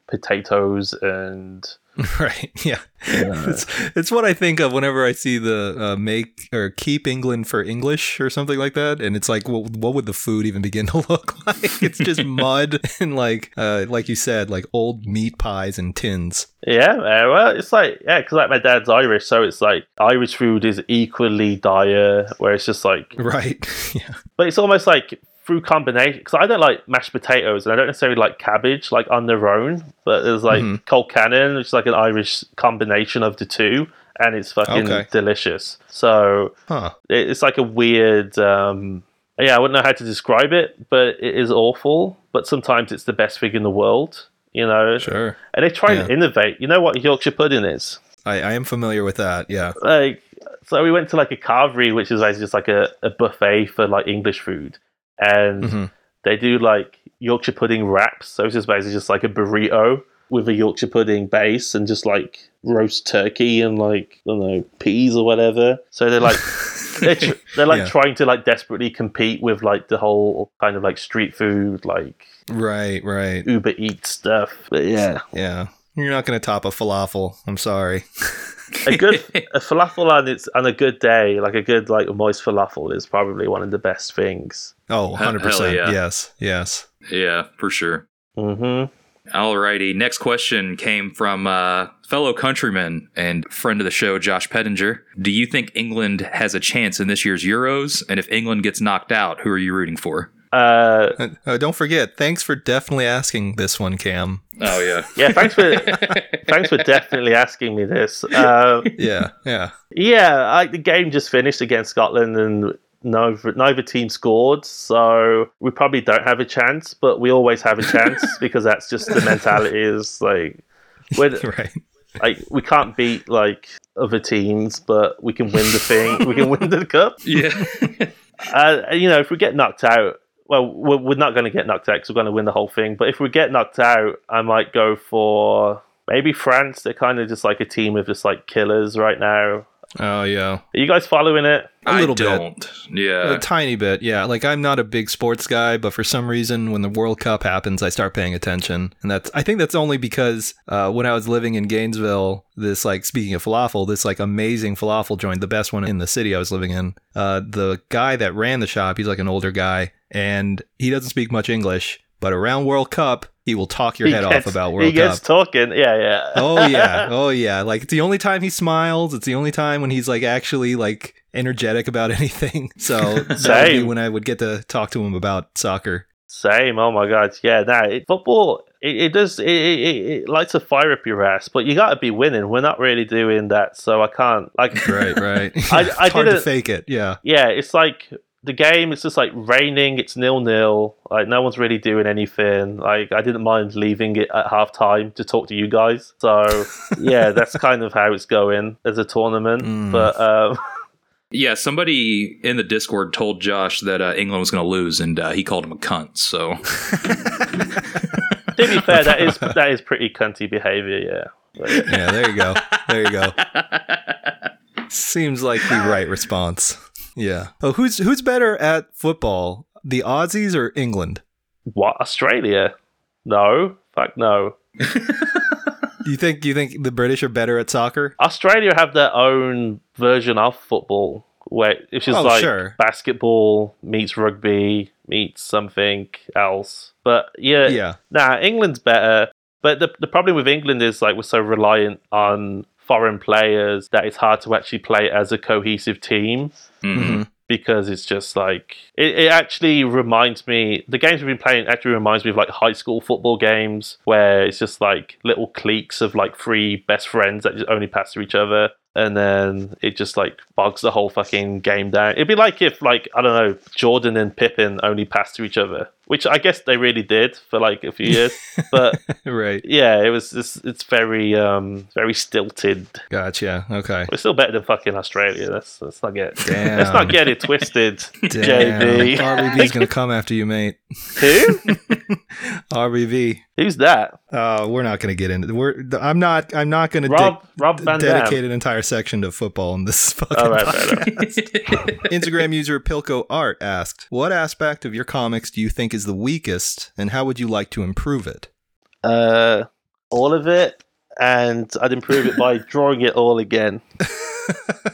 potatoes and Right. Yeah. it's, it's what I think of whenever I see the uh, make or keep England for English or something like that. And it's like, well, what would the food even begin to look like? It's just mud and like, uh, like you said, like old meat pies and tins. Yeah, uh, well, it's like yeah, because like my dad's Irish, so it's like Irish food is equally dire, where it's just like, Right. yeah. but it's almost like through combination. Because I don't like mashed potatoes, and I don't necessarily like cabbage like on their own, but there's like Mm-hmm. colcannon, which is like an Irish combination of the two, and it's fucking Okay. delicious. So Huh. it- it's like a weird. Um, yeah, I wouldn't know how to describe it, but it is awful. But sometimes it's the best thing in the world, you know. Sure. And they try and innovate. You know what Yorkshire pudding is? I, I am familiar with that. Yeah. like so we went to like a carvery which is like just like a, a buffet for like english food and Mhm. they do like yorkshire pudding wraps so it's just basically just like a burrito with a yorkshire pudding base and just like roast turkey and like i don't know peas or whatever so they're like they're, tr- they're like Yeah. trying to like desperately compete with like the whole kind of like street food like Right. Right. uber eats stuff but yeah Yeah. You're not going to top a falafel. I'm sorry. a good a falafel and its and a good day, like a good like a moist falafel, is probably one of the best things. Oh, 100%. yeah. Yes. Yes. Yeah, for sure. hmm Alrighty. Next question came from uh, fellow countryman and friend of the show, Josh Pettinger. Do you think England has a chance in this year's Euros? And if England gets knocked out, who are you rooting for? Uh, Uh, oh, don't forget, thanks for definitely asking this one, Cam. Oh yeah. yeah, thanks for thanks for definitely asking me this. Uh, Yeah. Yeah. yeah, I, the game just finished against Scotland, and neither neither team scored, so we probably don't have a chance. But we always have a chance because that's just the mentality. Is like we're, Right. like we can't beat like other teams, but we can win the thing. we can win the cup. Yeah. Uh, you know, if we get knocked out, well, we're, we're not going to get knocked out because we're going to win the whole thing. But if we get knocked out, I might go for maybe France. They're kind of just like a team of just like killers right now. Oh, yeah. Are you guys following it? A little I bit. don't. Yeah. A tiny bit, yeah. Like I'm not a big sports guy, but for some reason, when the World Cup happens, I start paying attention, and that's I think that's only because uh, when I was living in Gainesville, this like speaking of falafel, this like amazing falafel joint, the best one in the city I was living in. Uh, the guy that ran the shop, he's like an older guy, and he doesn't speak much English, but around World Cup, he will talk your He head gets- off about World Cup. He gets Cup. talking. Yeah, yeah. oh yeah, oh yeah. Like it's the only time he smiles. It's the only time when he's like actually like energetic about anything. So that would be when I would get to talk to him about soccer. Same. Oh my god. Yeah. Nah. It, football. It, it does. It, it, it, it likes to fire up your ass, but you got to be winning. We're not really doing that, so I can't. Like. Right, right. I- it's I hard to didn't- fake it. Yeah. yeah, it's like the game. It's just like raining. It's nil nil. Like no one's really doing anything. Like I didn't mind leaving it at half time to talk to you guys. So yeah, that's kind of how it's going as a tournament. Mm. But um, Yeah, somebody in the Discord told Josh that uh, England was going to lose, and uh, he called him a cunt. So to be fair, that is that is pretty cunty behavior. Yeah. But, Yeah, there you go. There you go. Seems like the right response. Yeah. Oh, who's who's better at football, the Aussies or England? What Australia? No, fuck no. You think you think the British are better at soccer? Australia have their own version of football, where it's just Oh, like sure. basketball meets rugby meets something else. But yeah, Yeah. nah, England's better. But the the problem with England is like we're so reliant on foreign players that it's hard to actually play as a cohesive team Mhm. because it's just like it, it actually reminds me the games we've been playing actually reminds me of like high school football games where it's just like little cliques of like three best friends that just only pass to each other and then it just like bogs the whole fucking game down it'd be like if like i don't know jordan and pippen only passed to each other which i guess they really did for like a few years but right. yeah it was it's, it's very um very stilted Gotcha. Okay. we're still better than fucking australia let's, let's not get Damn. let's not get it twisted jb RVD's gonna come after you, mate. who RVD. Who's that? Uh, we're not gonna get into. We're. I'm not. I'm not gonna Rob de- Rob Van Dam. dedicate an entire section to football in this fucking All right, podcast. fair enough. Instagram user Pilco Art asked, "What aspect of your comics do you think is the weakest, and how would you like to improve it?" Uh, all of it, and I'd improve it by drawing it all again.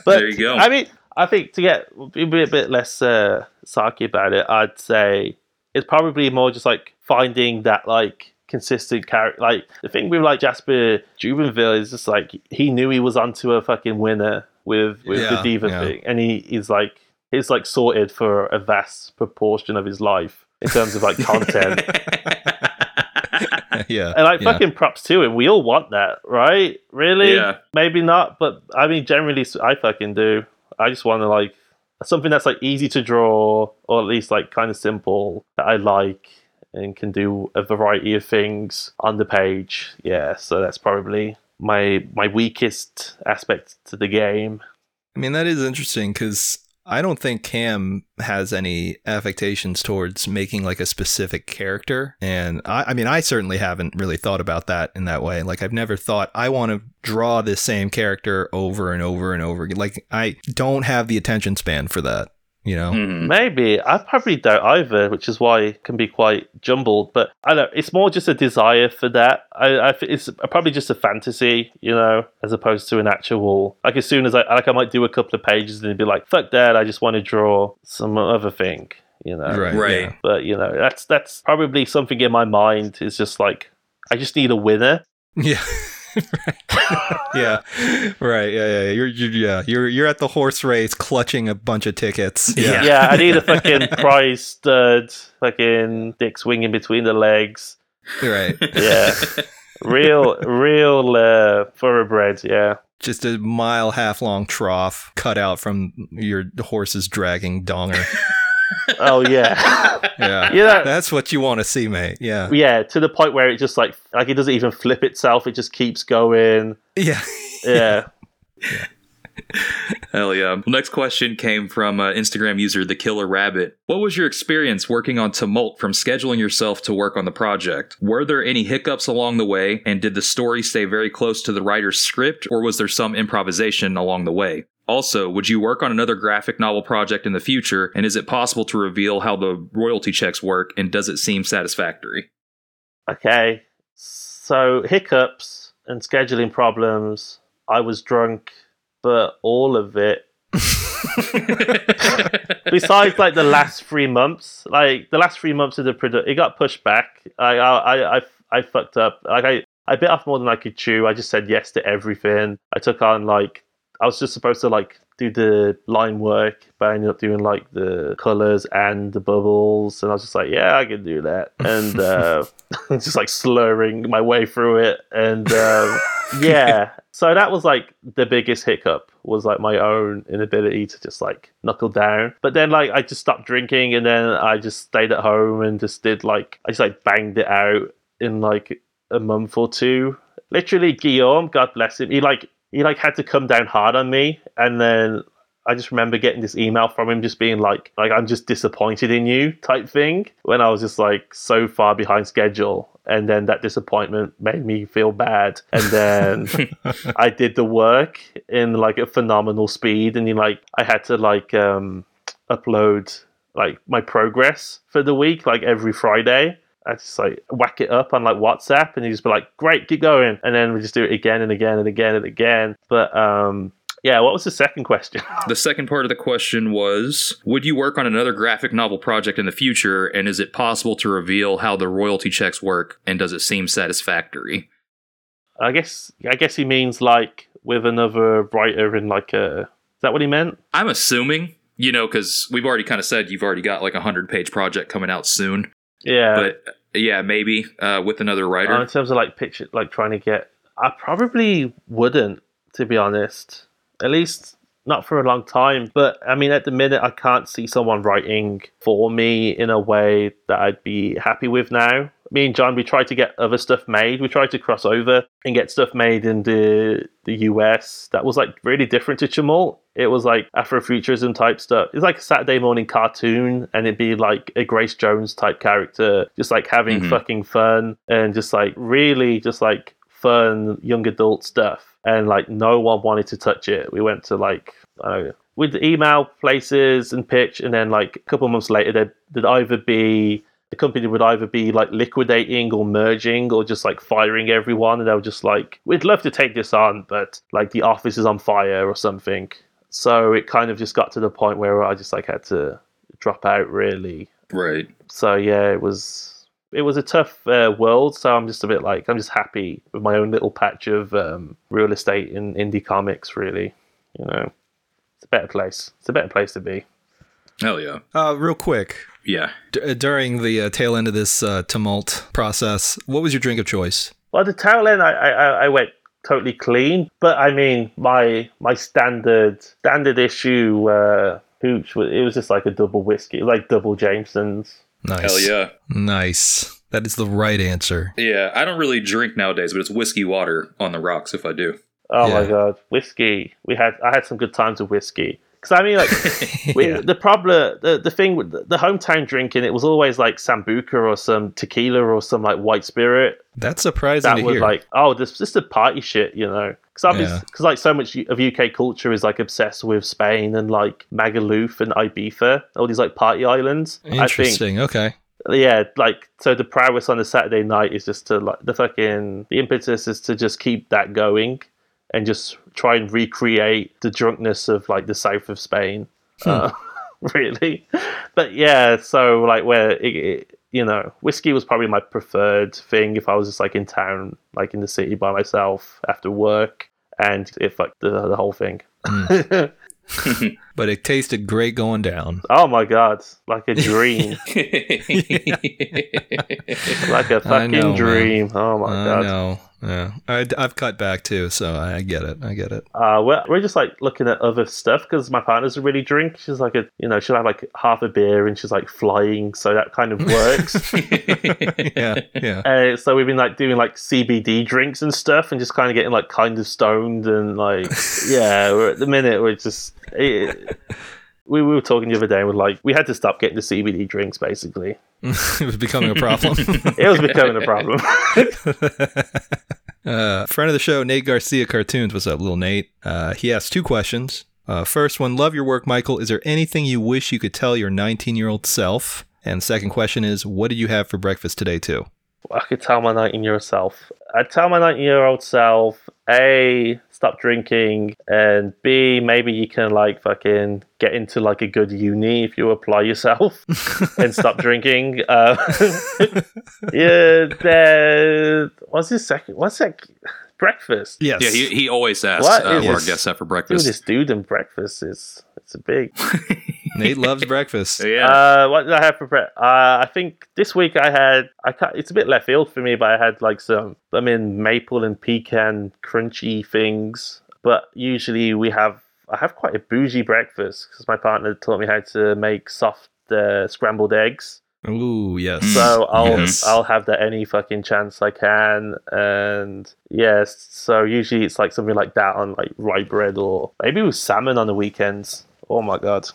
But There you go. I mean, I think to get be a bit less uh, sarky about it, I'd say it's probably more just like finding that like consistent character. Like the thing with like Jasper Jubenvill is just like he knew he was onto a fucking winner with with Yeah, the diva yeah. thing, and he is like he's like sorted for a vast proportion of his life in terms of like content. yeah, And like yeah. fucking props to him. We all want that, right? Really? Yeah. Maybe not, but I mean, generally, I fucking do. I just want to like something that's like easy to draw, or at least like kind of simple that I like and can do a variety of things on the page. Yeah, so that's probably my my weakest aspect to the game. I mean, that is interesting because I don't think Cam has any affectations towards making like a specific character. And I, I mean, I certainly haven't really thought about that in that way. Like, I've never thought I want to draw this same character over and over and over again. Like, I don't have the attention span for that, you know? Mhm. Maybe I probably don't either, which is why it can be quite jumbled. But I don't. It's more just a desire for that. I, I it's probably just a fantasy, you know, as opposed to an actual. Like as soon as I like, I might do a couple of pages and be like, "Fuck that! I just want to draw some other thing," you know. Right. Right. yeah. But you know, that's that's probably something in my mind. Is just like I just need a winner. Yeah. right. yeah. Right. Yeah. Yeah. You're, you're, yeah. You're, you're at the horse race clutching a bunch of tickets. Yeah. Yeah, I need a fucking prize stud, fucking dick swinging between the legs. Right. Yeah. real, real uh, thoroughbred. Yeah. Just a mile half long trough cut out from your horse's dragging donger. Oh yeah. Yeah. Yeah. That's what you want to see, mate. Yeah. yeah. To the point where it just like like it doesn't even flip itself. It just keeps going. Yeah. Yeah. Hell yeah. Well, next question came from uh, Instagram user The Killer Rabbit. What was your experience working on Tumult from scheduling yourself to work on the project? Were there any hiccups along the way, and did the story stay very close to the writer's script, or was there some improvisation along the way? Also, would you work on another graphic novel project in the future, and is it possible to reveal how the royalty checks work, and does it seem satisfactory? Okay. So hiccups and scheduling problems. I was drunk, but all of it besides like the last three months, like the last three months of the product, it got pushed back. I, I, I, I, I fucked up. Like I, I bit off more than I could chew. I just said yes to everything. I took on like I was just supposed to like do the line work, but I ended up doing like the colors and the bubbles, and I was just like, yeah, I can do that, and uh, just like slurring my way through it, and um, yeah. So that was like the biggest hiccup was like my own inability to just like knuckle down. But then like I just stopped drinking, and then I just stayed at home and just did like I just like banged it out in like a month or two. Literally, Guillaume, God bless him, he like he like had to come down hard on me and then I just remember getting this email from him just being like like I'm just disappointed in you type thing when I was just like so far behind schedule and then that disappointment made me feel bad. And then I did the work in like a phenomenal speed, and then like I had to like um, upload like my progress for the week like every Friday. I just like whack it up on like WhatsApp, and you just be like, "Great, keep going," and then we just do it again and again and again and again. But um, yeah, what was the second question? The second part of the question was Would you work on another graphic novel project in the future? And is it possible to reveal how the royalty checks work? And does it seem satisfactory? I guess I guess he means like with another writer in like a. Is that what he meant? I'm assuming, you know, because we've already kind of said you've already got like a 100 page project coming out soon. Yeah. But yeah, maybe uh, with another writer. Uh, in terms of like picture, like trying to get, I probably wouldn't, to be honest. At least not for a long time. But I mean, at the minute, I can't see someone writing for me in a way that I'd be happy with now. Me and John, we tried to get other stuff made. We tried to cross over and get stuff made in the the US that was like really different to Tumult. It was like Afrofuturism type stuff. It's like a Saturday morning cartoon, and it'd be like a Grace Jones type character, just like having Mhm. fucking fun and just like really just like fun young adult stuff. And like no one wanted to touch it. We went to like I don't know, we'd email places and pitch, and then like a couple months later, there'd, there'd either be the company would either be like liquidating or merging or just like firing everyone, and they were just like, "We'd love to take this on, but like the office is on fire or something." So it kind of just got to the point where I just like had to drop out really. right. So yeah, it was it was a tough uh, world. So I'm just a bit like I'm just happy with my own little patch of um, real estate in indie comics. Really, you know, it's a better place. It's a better place to be. Hell yeah. Uh, real quick, Yeah. d- uh, during the uh, tail end of this uh, tumult process, what was your drink of choice? Well, the tail end, I, I, I- I went totally clean, but I mean, my my standard standard issue uh, hooch, was- it was just like a double whiskey, like double Jameson's. Nice. Hell yeah. Nice. That is the right answer. Yeah. I don't really drink nowadays, but it's whiskey water on the rocks if I do. Oh my god, whiskey! We had I had some good times with whiskey. Because I mean, like we, Yeah. the problem, the, the thing with the, the hometown drinking, it was always like sambuca or some tequila or some like white spirit That's surprising that was hear. like, oh, this this is party shit, you know? Because Yeah. because like so much of UK culture is like obsessed with Spain and like Magaluf and Ibiza, all these like party islands. I think Interesting. Okay. yeah, like so the prowess on a Saturday night is just to like the fucking the impetus is to just keep that going and just try and recreate the drunkenness of like the south of Spain. Uh, really, but yeah, so like where it, it, you know whiskey was probably my preferred thing if I was just like in town, like in the city by myself after work, and it fucked the the whole thing. But it tasted great going down. oh my god, like a dream, like a fucking know, man. dream. Oh my I god. know. Yeah. I, I've cut back too, so I get it. I get it. Uh, we're, we're just like looking at other stuff because my partner's doesn't really drink. She's like a, you know, she'll have like half a beer and she's like flying, so that kind of works. yeah. Yeah. uh, so we've been like doing like CBD drinks and stuff, and just kind of getting like kind of stoned and like, yeah. We're at the minute we're just. It, we, we were talking the other day. and We're like, we had to stop getting the CBD drinks. Basically, it was becoming a problem. it was becoming a problem. Uh, friend of the show, Nate Garcia Cartoons. What's up, little Nate? Uh, he asked two questions. Uh, first one, love your work, Michael. Is there anything you wish you could tell your 19 year old self? And second question is, what did you have for breakfast today, too? I could tell my 19 year old self. I'd tell my 19 year old self, A, stop drinking, and B, maybe you can like fucking get into like a good uni if you apply yourself and stop drinking. Uh, yeah, the, what's his second? What's that? Breakfast. Yes. Yeah, he, he always asks What uh, is- our guests have for Dude, breakfast. this dude and breakfast is it's a big. Nate loves breakfast. yeah. Uh, what did I have for bread? Uh, I think this week I had. I can't, it's a bit left field for me, but I had like some. I mean, maple and pecan crunchy things. But usually we have. I have quite a bougie breakfast because my partner taught me how to make soft uh, scrambled eggs. Ooh, yes. So I'll Yes. I'll have that any fucking chance I can, and yes. So usually it's like something like that on like rye bread or maybe with salmon on the weekends. Oh my god.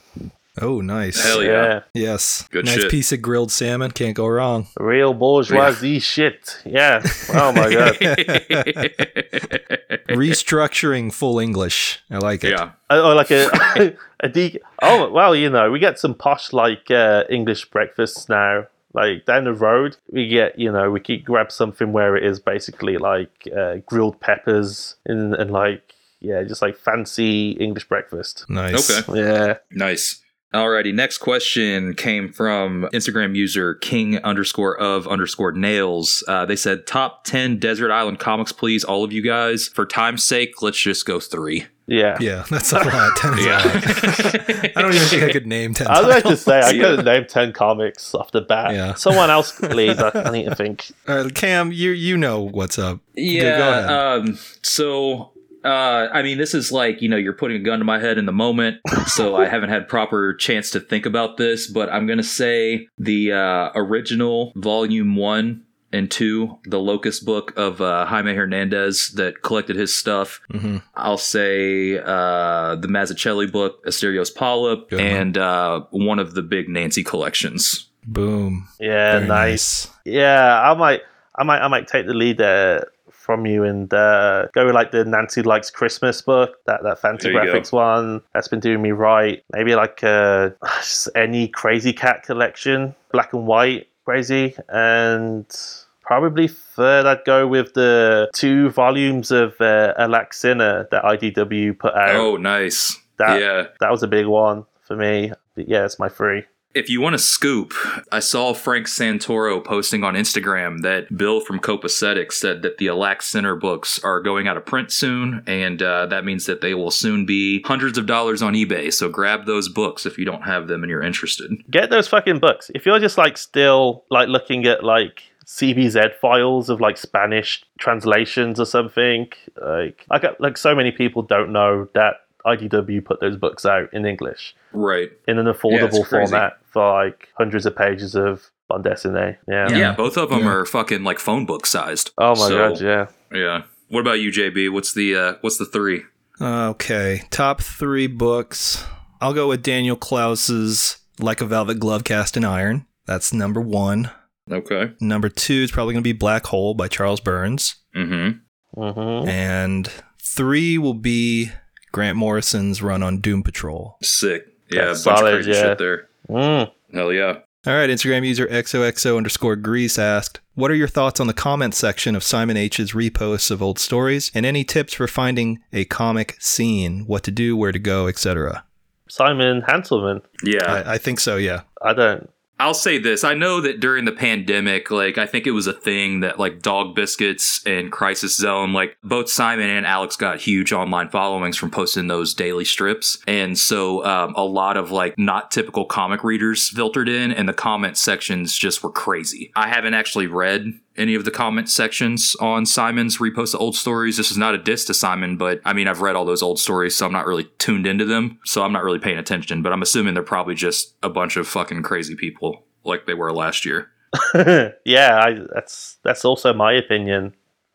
Oh, nice. Hell yeah. Yes. Good nice shit. piece of grilled salmon. Can't go wrong. Real bourgeoisie shit. Yeah. Oh my god. Restructuring full English. I like it. yeah. Oh, like a a de- Oh well, you know, we get some posh like uh, English breakfasts now. Like down the road, we get you know we keep grab something where it is basically like uh, grilled peppers and and like yeah, just like fancy English breakfast. Nice. Okay. Yeah. Nice. Alrighty, next question came from Instagram user king underscore of underscore nails. Uh, they said top 10 desert island comics, please, all of you guys. For time's sake, let's just go three. Yeah. Yeah, that's a lot. Ten is a lot. I don't even think I could name ten. I was about to say I could have named ten comics off the bat. Yeah. Someone else lead. I, I need to think. All right, Cam, you you know what's up. Yeah. go ahead. Um, so, uh, I mean, this is like, you know, you're putting a gun to my head in the moment. So I haven't had proper chance to think about this, but I'm going to say the uh, original volume one and two, the Locas book of uh, Jaime Hernandez that collected his stuff. hmm I'll say uh, the Mazzucchelli book, Asterios Polyp, Good and uh, one of the big Nancy collections. Boom. Yeah, Very nice. Yeah, I might, I might, I might take the lead there from you and uh, go with like the Nancy likes Christmas book, that that There you go. Fantagraphics one. That's been doing me right. Maybe like uh, any Krazy Kat collection, black and white Krazy, and probably third I'd go with the two volumes of uh, Sinner that IDW put out. Oh, nice. That- yeah. That was a big one for me. But yeah, it's my three. If you want to scoop, I saw Frank Santoro posting on Instagram that Bill from Copacetic said that the Alack Sinner books are going out of print soon, and uh, that means that they will soon be hundreds of dollars on eBay. So grab those books if you don't have them and you're interested. get those fucking books. If you're just like still like looking at like CBZ files of like Spanish translations or something, like like like so many people don't know that IDW put those books out in English Right. in an affordable crazy. format for like hundreds of pages of bande dessinée. Yeah. Yeah, both of them Yeah. are fucking like phone book sized. Oh my So, god, yeah. Yeah. What about you, JB? What's the uh, what's the three? Okay, top three books. I'll go with Daniel Clowes's Like a Velvet Glove Cast in Iron. That's number one. Okay. Number two is probably going to be Black Hole by Charles Burns. Mm-hmm. hmm And three will be Grant Morrison's run on Doom Patrol. Sick. Yeah, That's a bunch solid, of crazy yeah. shit there. Mm. Hell yeah. All right, Instagram user XOXO underscore Grease asked, What are your thoughts on the comment section of Simon H's reposts of old stories and any tips for finding a comic scene, what to do, where to go, etc.? Simon Hanselmann. Yeah. I, I think so, yeah. I don't. I'll say this. I know that during the pandemic, like, I think it was a thing that, like, Dog Biscuits and Crisis Zone, like, both Simon and Alex got huge online followings from posting those daily strips. And so, um, a lot of, like, not typical comic readers filtered in, and the comment sections just were crazy. I haven't actually read any of the comment sections on Simon's repost of old stories. This is not a diss to Simon, but I mean, I've read all those old stories, so I'm not really tuned into them. So I'm not really paying attention, but I'm assuming they're probably just a bunch of fucking crazy people like they were last year. yeah, I, that's that's also my opinion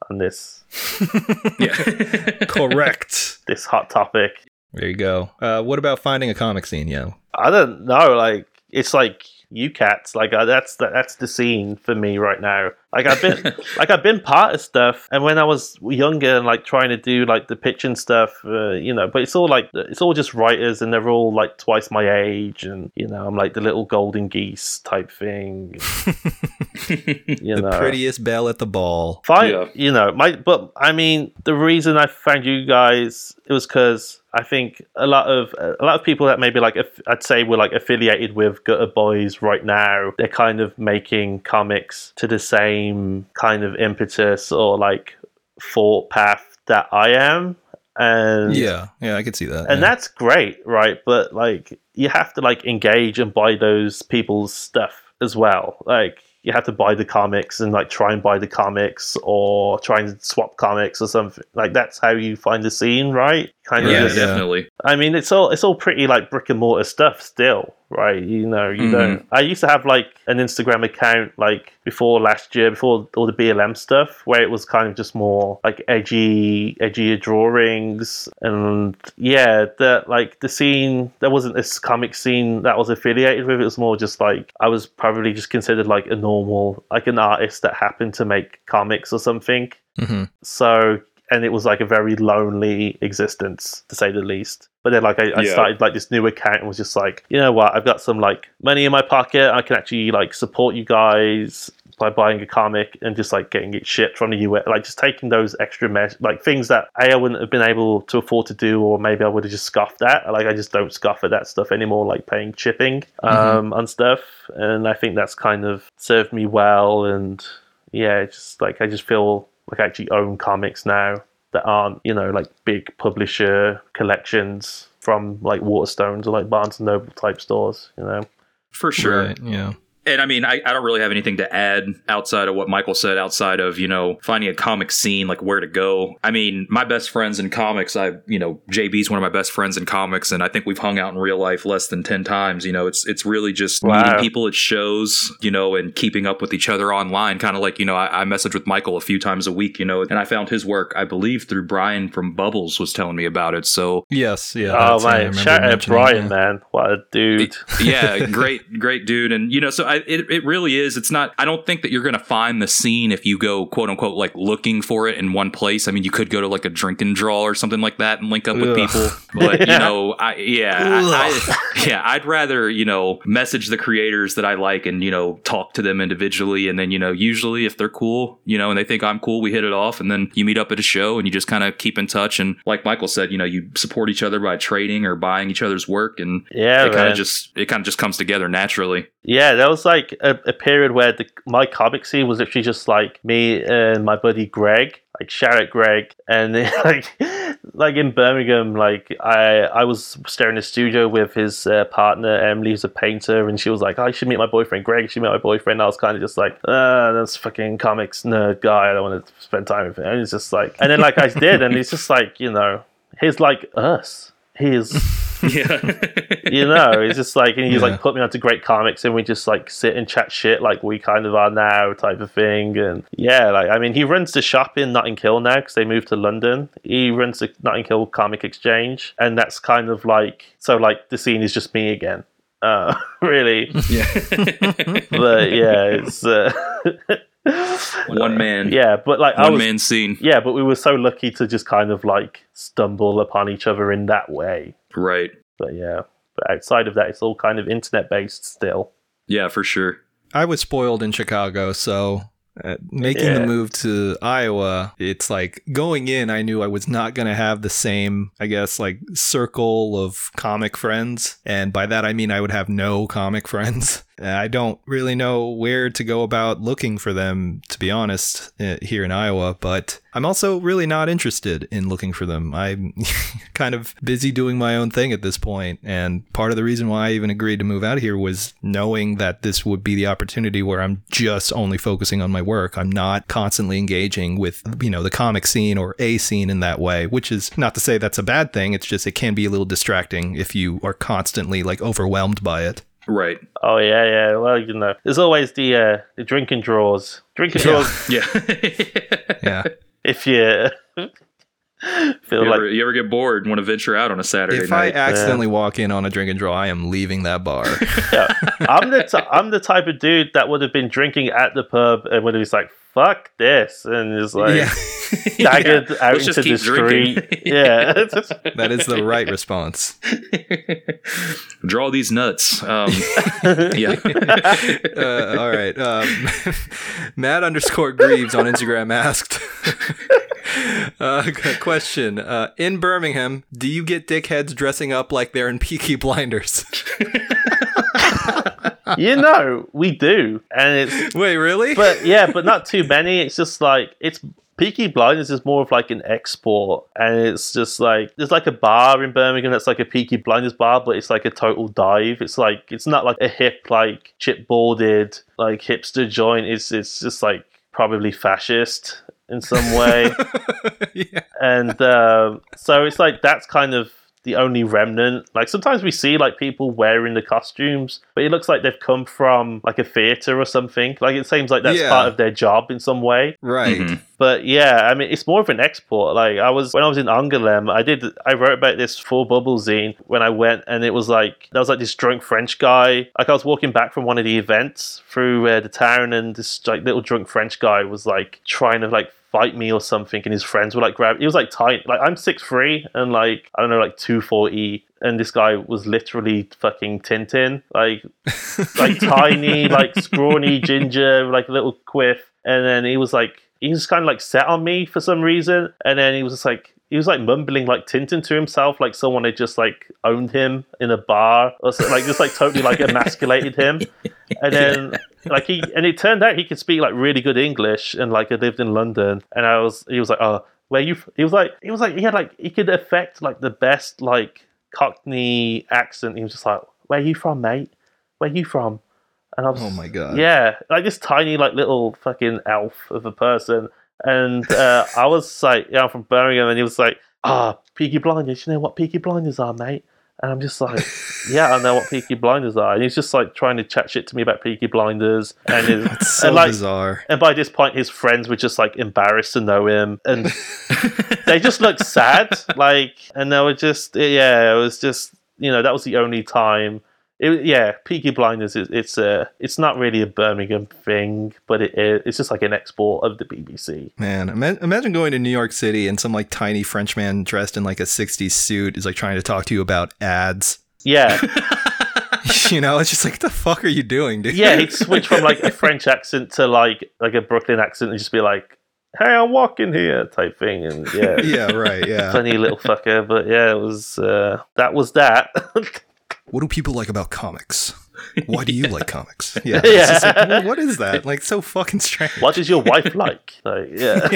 on this Yeah. Correct. this hot topic. there you go. Uh, what about finding a comic scene, yo? I don't know. Like it's like you cats. Like uh, that's the, that's the scene for me right now. Like I've been like I've been part of stuff, and when I was younger and like trying to do like the pitching stuff, uh, you know. But it's all like it's all just writers, and they're all like twice my age, and you know I'm like the little golden geese type thing. you The know, prettiest belle at the ball. fine. Yeah. You know, my but I mean, the reason I found you guys it was because I think a lot of a lot of people that maybe like I'd say were like affiliated with Gutter Boys right now. They're kind of making comics to the same kind of impetus or like thought path that I am, and Yeah, yeah, I could see that. and yeah. that's great, right? But like, you have to like engage and buy those people's stuff as well. Like, you have to buy the comics and like try and buy the comics or try and swap comics or something. Like, that's how you find the scene, right? You kind of Yeah, just definitely. I mean, it's all it's all pretty like brick and mortar stuff still, right? You know, you Mhm. don't. I used to have like an Instagram account like before last year, before all the BLM stuff, where it was kind of just more like edgy, edgier drawings, and yeah, the like the scene. There wasn't this comic scene that was affiliated with. It was more just like I was probably just considered like a normal, like an artist that happened to make comics or something. hmm So, and it was like a very lonely existence, to say the least. But then, like, I, I Yeah. started like this new account and was just like, you know what? I've got some like money in my pocket. I can actually like support you guys by buying a comic and just like getting it shipped from the US. Like, just taking those extra mesh, like things that A, I wouldn't have been able to afford to do, or maybe I would have just scoffed at. Like, I just don't scoff at that stuff anymore, like paying shipping um, on stuff. And I think that's kind of served me well. And yeah, just like I just feel like actually own comics now that aren't, you know, like big publisher collections from like Waterstones or like Barnes and Noble type stores, you know. For sure. Right. Yeah. And I mean, I, I don't really have anything to add outside of what Michael said, outside of, you know, finding a comic scene, like where to go. I mean, my best friends in comics, I, you know, JB's one of my best friends in comics, and I think we've hung out in real life less than 10 times. You know, it's it's really just Wow. meeting people at shows, you know, and keeping up with each other online. Kind of like, you know, I, I message with Michael a few times a week, you know, and I found his work, I believe, through Brian from Bubbles was telling me about it. So, Yes. Yeah. oh that's- I man, shout out Brian, that. man. What a dude. yeah, great, great dude. And you know, so I, it, it really is. It's not. I don't think that you're going to find the scene if you go quote unquote like looking for it in one place. I mean, you could go to like a drink and draw or something like that and link up with Ugh. people. But you know, I yeah, I, I, yeah, I'd rather you know message the creators that I like and you know talk to them individually, and then you know usually if they're cool, you know, and they think I'm cool, we hit it off, and then you meet up at a show and you just kind of keep in touch. And like Michael said, you know, you support each other by trading or buying each other's work, and Yeah, it kind of just it kind of just comes together naturally. Yeah, there was like a, a period where the, my comic scene was literally just like me and my buddy Greg. Like shout out Greg, and like like in Birmingham, like I I was staring in the studio with his uh, partner Emily, who's a painter, and she was like, "I should meet my boyfriend Greg." Should meet my boyfriend. I was kind of just like, "Ah, that's fucking comics nerd guy. I don't want to spend time with him." And it's just like, and then like I did, and it's just like you know, he's like us. He's Yeah. you know, it's just like, and he's Yeah. like put me onto great comics, and we just like sit and chat shit like we kind of are now, type of thing. And yeah, like I mean, he runs the shop in Notting Hill now because they moved to London. He runs the Notting Hill Comic Exchange, and that's kind of like so like the scene is just me again. Uh, really, yeah. but yeah, it's uh, One man. yeah, but like I One was man scene. yeah, but we were so lucky to just kind of like stumble upon each other in that way. Right. But yeah, but outside of that, it's all kind of internet based still. Yeah, for sure. I was spoiled in Chicago, so uh, making Yeah. the move to Iowa, it's like going in, I knew I was not going to have the same, I guess, like circle of comic friends. And by that, I mean I would have no comic friends. I don't really know where to go about looking for them, to be honest, uh, here in Iowa. But I'm also really not interested in looking for them. I'm kind of busy doing my own thing at this point, And part of the reason why I even agreed to move out here was knowing that this would be the opportunity where I'm just only focusing on my work. I'm not constantly engaging with, you know, the comic scene or a scene in that way, which is not to say that's a bad thing. It's just it can be a little distracting if you are constantly like overwhelmed by it. Right. Oh yeah, yeah. Well, you know, there's always the uh, the drinking draws. Drinking draws. Yeah. Yeah. If you feel you, like ever, you ever get bored and want to venture out on a Saturday if I night? accidentally walk in on a drink and draw, I am leaving that bar. yeah, I'm the t- I'm the type of dude that would have been drinking at the pub and would have been like, "Fuck this," and just like yeah. staggered out Let's just into the keep drinking. street. yeah, That is the right response. Draw these nuts. Um, yeah. uh, all right. Um, Matt underscore Greaves on Instagram asked. uh, g- question: uh, In Birmingham, do you get dickheads dressing up like they're in Peaky Blinders? you know we do, and it's Wait, really? but yeah, but not too many. It's just like it's Peaky Blinders is more of like an export, and it's just like there's like a bar in Birmingham that's like a Peaky Blinders bar, but it's like a total dive. It's like it's not like a hip like chipboarded like hipster joint. It's it's just like probably fascist in some way. yeah. and um, so it's like that's kind of the only remnant. Like sometimes we see like people wearing the costumes, but it looks like they've come from like a theater or something. Like it seems like that's Yeah. part of their job in some way. Right. Mhm. But yeah, I mean, it's more of an export. Like I was when I was in Angoulême, I did I wrote about this full bubble zine when I went, and it was like there was like this drunk French guy. Like I was walking back from one of the events through uh, the town, and this like little drunk French guy was like trying to like fight me or something, and his friends were like grab. He was like tight like I'm six three and like I don't know, like two forty. And this guy was literally fucking Tintin, like like tiny, like scrawny ginger, like a little quiff. And then he was like, he was kind of like set on me for some reason. And then he was just like, he was like mumbling like Tintin to himself, like someone had just like owned him in a bar or so, like just like totally like emasculated him. And then like he and it turned out he could speak like really good English and like had lived in London. And I was he was like, oh, where you? f-" He was like he was like he had like he could affect like the best like Cockney accent. He was just like, where you from, mate? Where you from? And I was Oh my god. yeah, like this tiny, like little fucking elf of a person. And uh, I was like, yeah, I'm from Birmingham, and he was like, ah, Peaky Blinders. You know what Peaky Blinders are, mate? And I'm just like, yeah, I know what Peaky Blinders are. And he's just like trying to chat shit to me about Peaky Blinders, and, It's so and like, bizarre. and by this point, his friends were just like embarrassed to know him, and they just looked sad. Like, and they were just, yeah, it was just, you know, that was the only time. It, yeah, Peaky Blinders is it's a it's not really a Birmingham thing, but it is. It's just like an export of the BBC. Man, imagine going to New York City and some like tiny French man dressed in like a 60s suit is like trying to talk to you about ads. Yeah, you know, it's just like, the fuck are you doing, dude? yeah. He'd switch from like a French accent to like like a Brooklyn accent and just be like, "Hey, I'm walking here," type thing, and yeah, yeah, right, yeah. funny little fucker. But yeah, it was uh, that was that. What do people like about comics? Why do you like comics? Yeah. Yeah. It's just like, well, what is that? Like, so fucking strange. what is your wife like? Like, yeah.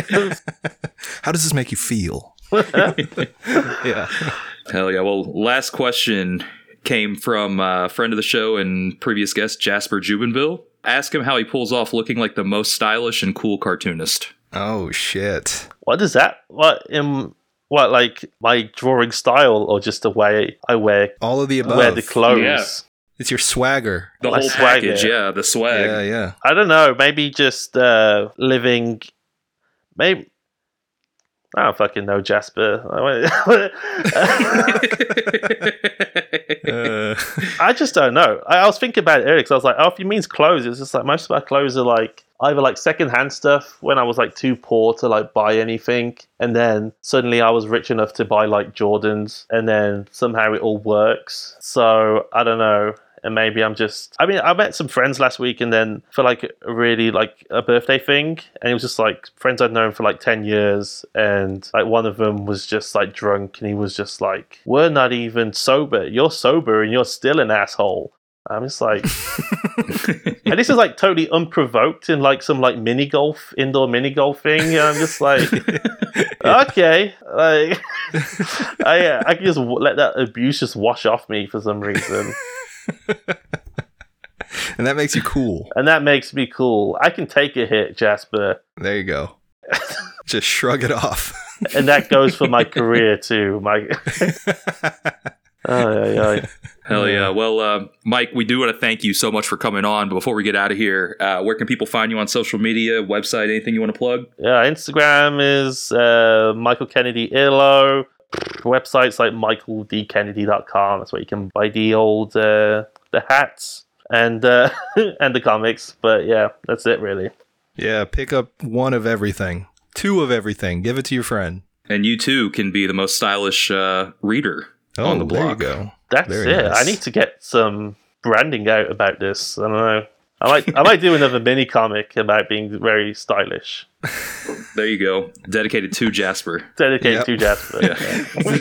How does this make you feel? yeah. Hell yeah. Well, last question came from uh, a friend of the show and previous guest, Jasper Jubenvill. Ask him how he pulls off looking like the most stylish and cool cartoonist. Oh, shit. What is that? What in what like my drawing style or just the way I wear All of the above. wear the clothes? Yeah. It's your swagger. The My whole swag, package, yeah. yeah, the swag. Yeah, yeah. I don't know. Maybe just uh, living. Maybe I don't fucking know, Jasper. Uh, I just don't know. I, I was thinking about it earlier because I was like, oh, if he means clothes, it's just like most of our clothes are like either like secondhand stuff when I was like too poor to like buy anything, and then suddenly I was rich enough to buy like Jordans, and then somehow it all works. So I don't know. And maybe I'm just. I mean, I met some friends last week, and then for like really like a birthday thing, and it was just like friends I'd known for like ten years, and like one of them was just like drunk, and he was just like, "We're not even sober. You're sober, and you're still an asshole." I'm just like, and this is like totally unprovoked in like some like mini golf, indoor mini golf thing. And I'm just like, okay, like I uh, I can just w- let that abuse just wash off me for some reason, and that makes you cool. and that makes me cool. I can take a hit, Jasper, There you go. Just shrug it off. and that goes for my career too. My, Hell yeah. Well, uh, Mike, we do want to thank you so much for coming on. But before we get out of here, uh, where can people find you on social media, website, anything you want to plug? Yeah, Instagram is uh, Michael Kennedy Illo. Websites like michaeldkennedy.com. That's where you can buy the old uh, the hats and uh, and the comics. But yeah, that's it really. yeah, pick up one of everything, two of everything. Give it to your friend. And you too can be the most stylish uh, reader Oh, on the there you go. That's Very it. nice. I need to get some branding out about this. I don't know. I might I might do another mini comic about being very stylish. There you go. Dedicated to Jasper. Dedicated Yep. to Jasper.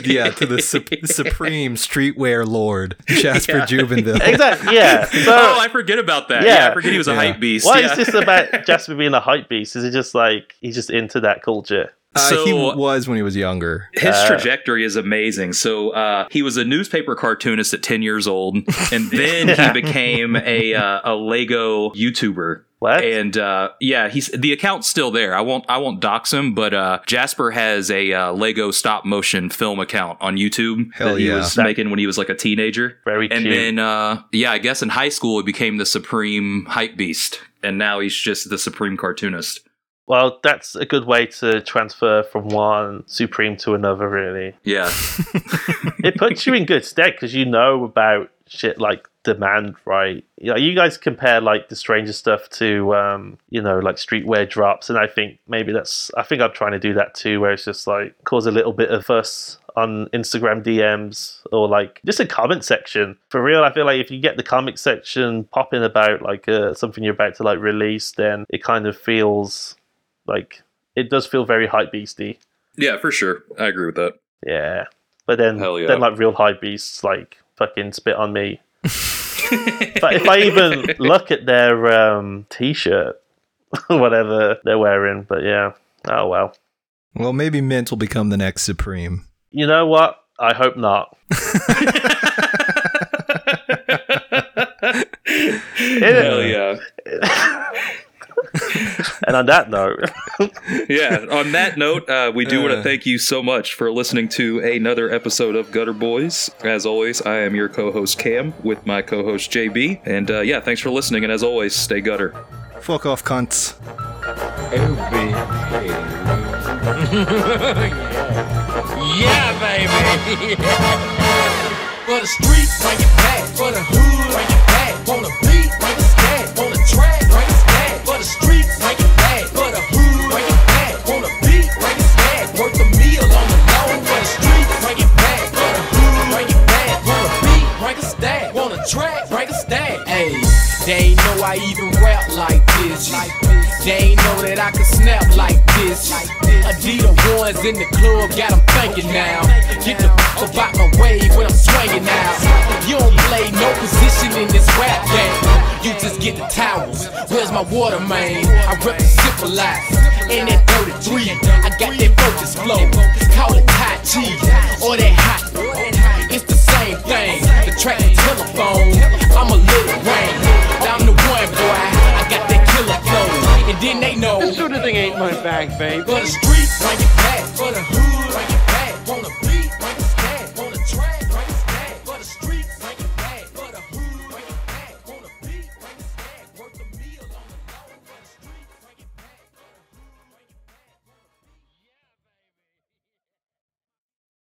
yeah, to the su- supreme streetwear lord, Jasper Yeah. Jubenvill. exactly. Yeah. So oh, I forget about that. Yeah, Yeah. I forget he was a hype beast. Why yeah. is this about Jasper being a hype beast? Is it just like he's just into that culture? Uh, So- he was when he was younger. His trajectory is amazing. So uh, he was a newspaper cartoonist at 10 years old, and then he became a uh, a Lego YouTuber. What? And uh, yeah, he's the account's still there. I won't I won't dox him, but uh, Jasper has a uh, Lego stop motion film account on YouTube Hell that he yeah. was That- making when he was like a teenager. Very and cute. then uh, yeah, I guess in high school he became the supreme hype beast, and now he's just the supreme cartoonist. Well, that's a good way to transfer from one Supreme to another, really. Yeah, It puts you in good stead because you know about shit like demand, right? You, know, you guys compare like the stranger stuff to, um, you know, like streetwear drops, and I think maybe that's, I think I'm trying to do that too, where it's just like cause a little bit of fuss on Instagram DMs or like just a comment section. For real, I feel like if you get the comment section popping about like uh, something you're about to like release, then it kind of feels like it does feel very hype beasty. yeah, for sure. I agree with that. Yeah. But then, Hell yeah. then like real hype beasts, like fucking spit on me. but if I even look at their um, t-shirt, whatever they're wearing, but yeah, oh well. Well, maybe Mint will become the next Supreme. You know what? I hope not. Hell yeah. And on that note, yeah. On that note, uh, we do want Uh. to thank you so much for listening to another episode of Gutter Boys. As always, I am your co-host Cam with my co-host JB, and uh, yeah, thanks for listening. And as always, stay gutter. Fuck off, cunts. Yeah, baby. for the streets, bring it back. For the hood, bring it back. On the track, bring it stack. Hey, they I even rap like this. They ain't know that I can snap like this. Adidas ones in the club got 'em thinking now. Get the f about my way when I'm swinging now. You don't play no position in this rap game. You just get the towels. Where's my water main? I rep the zipper life. In that 33, I got that focus flow. Call it Tai Chi or that hot. It's the same thing. The track and telephone. I'm a little rain. The boy. I got that killer flow. And then they know. This sort of thing ain't my bag, babe. For the streets, bring it back. For the hood,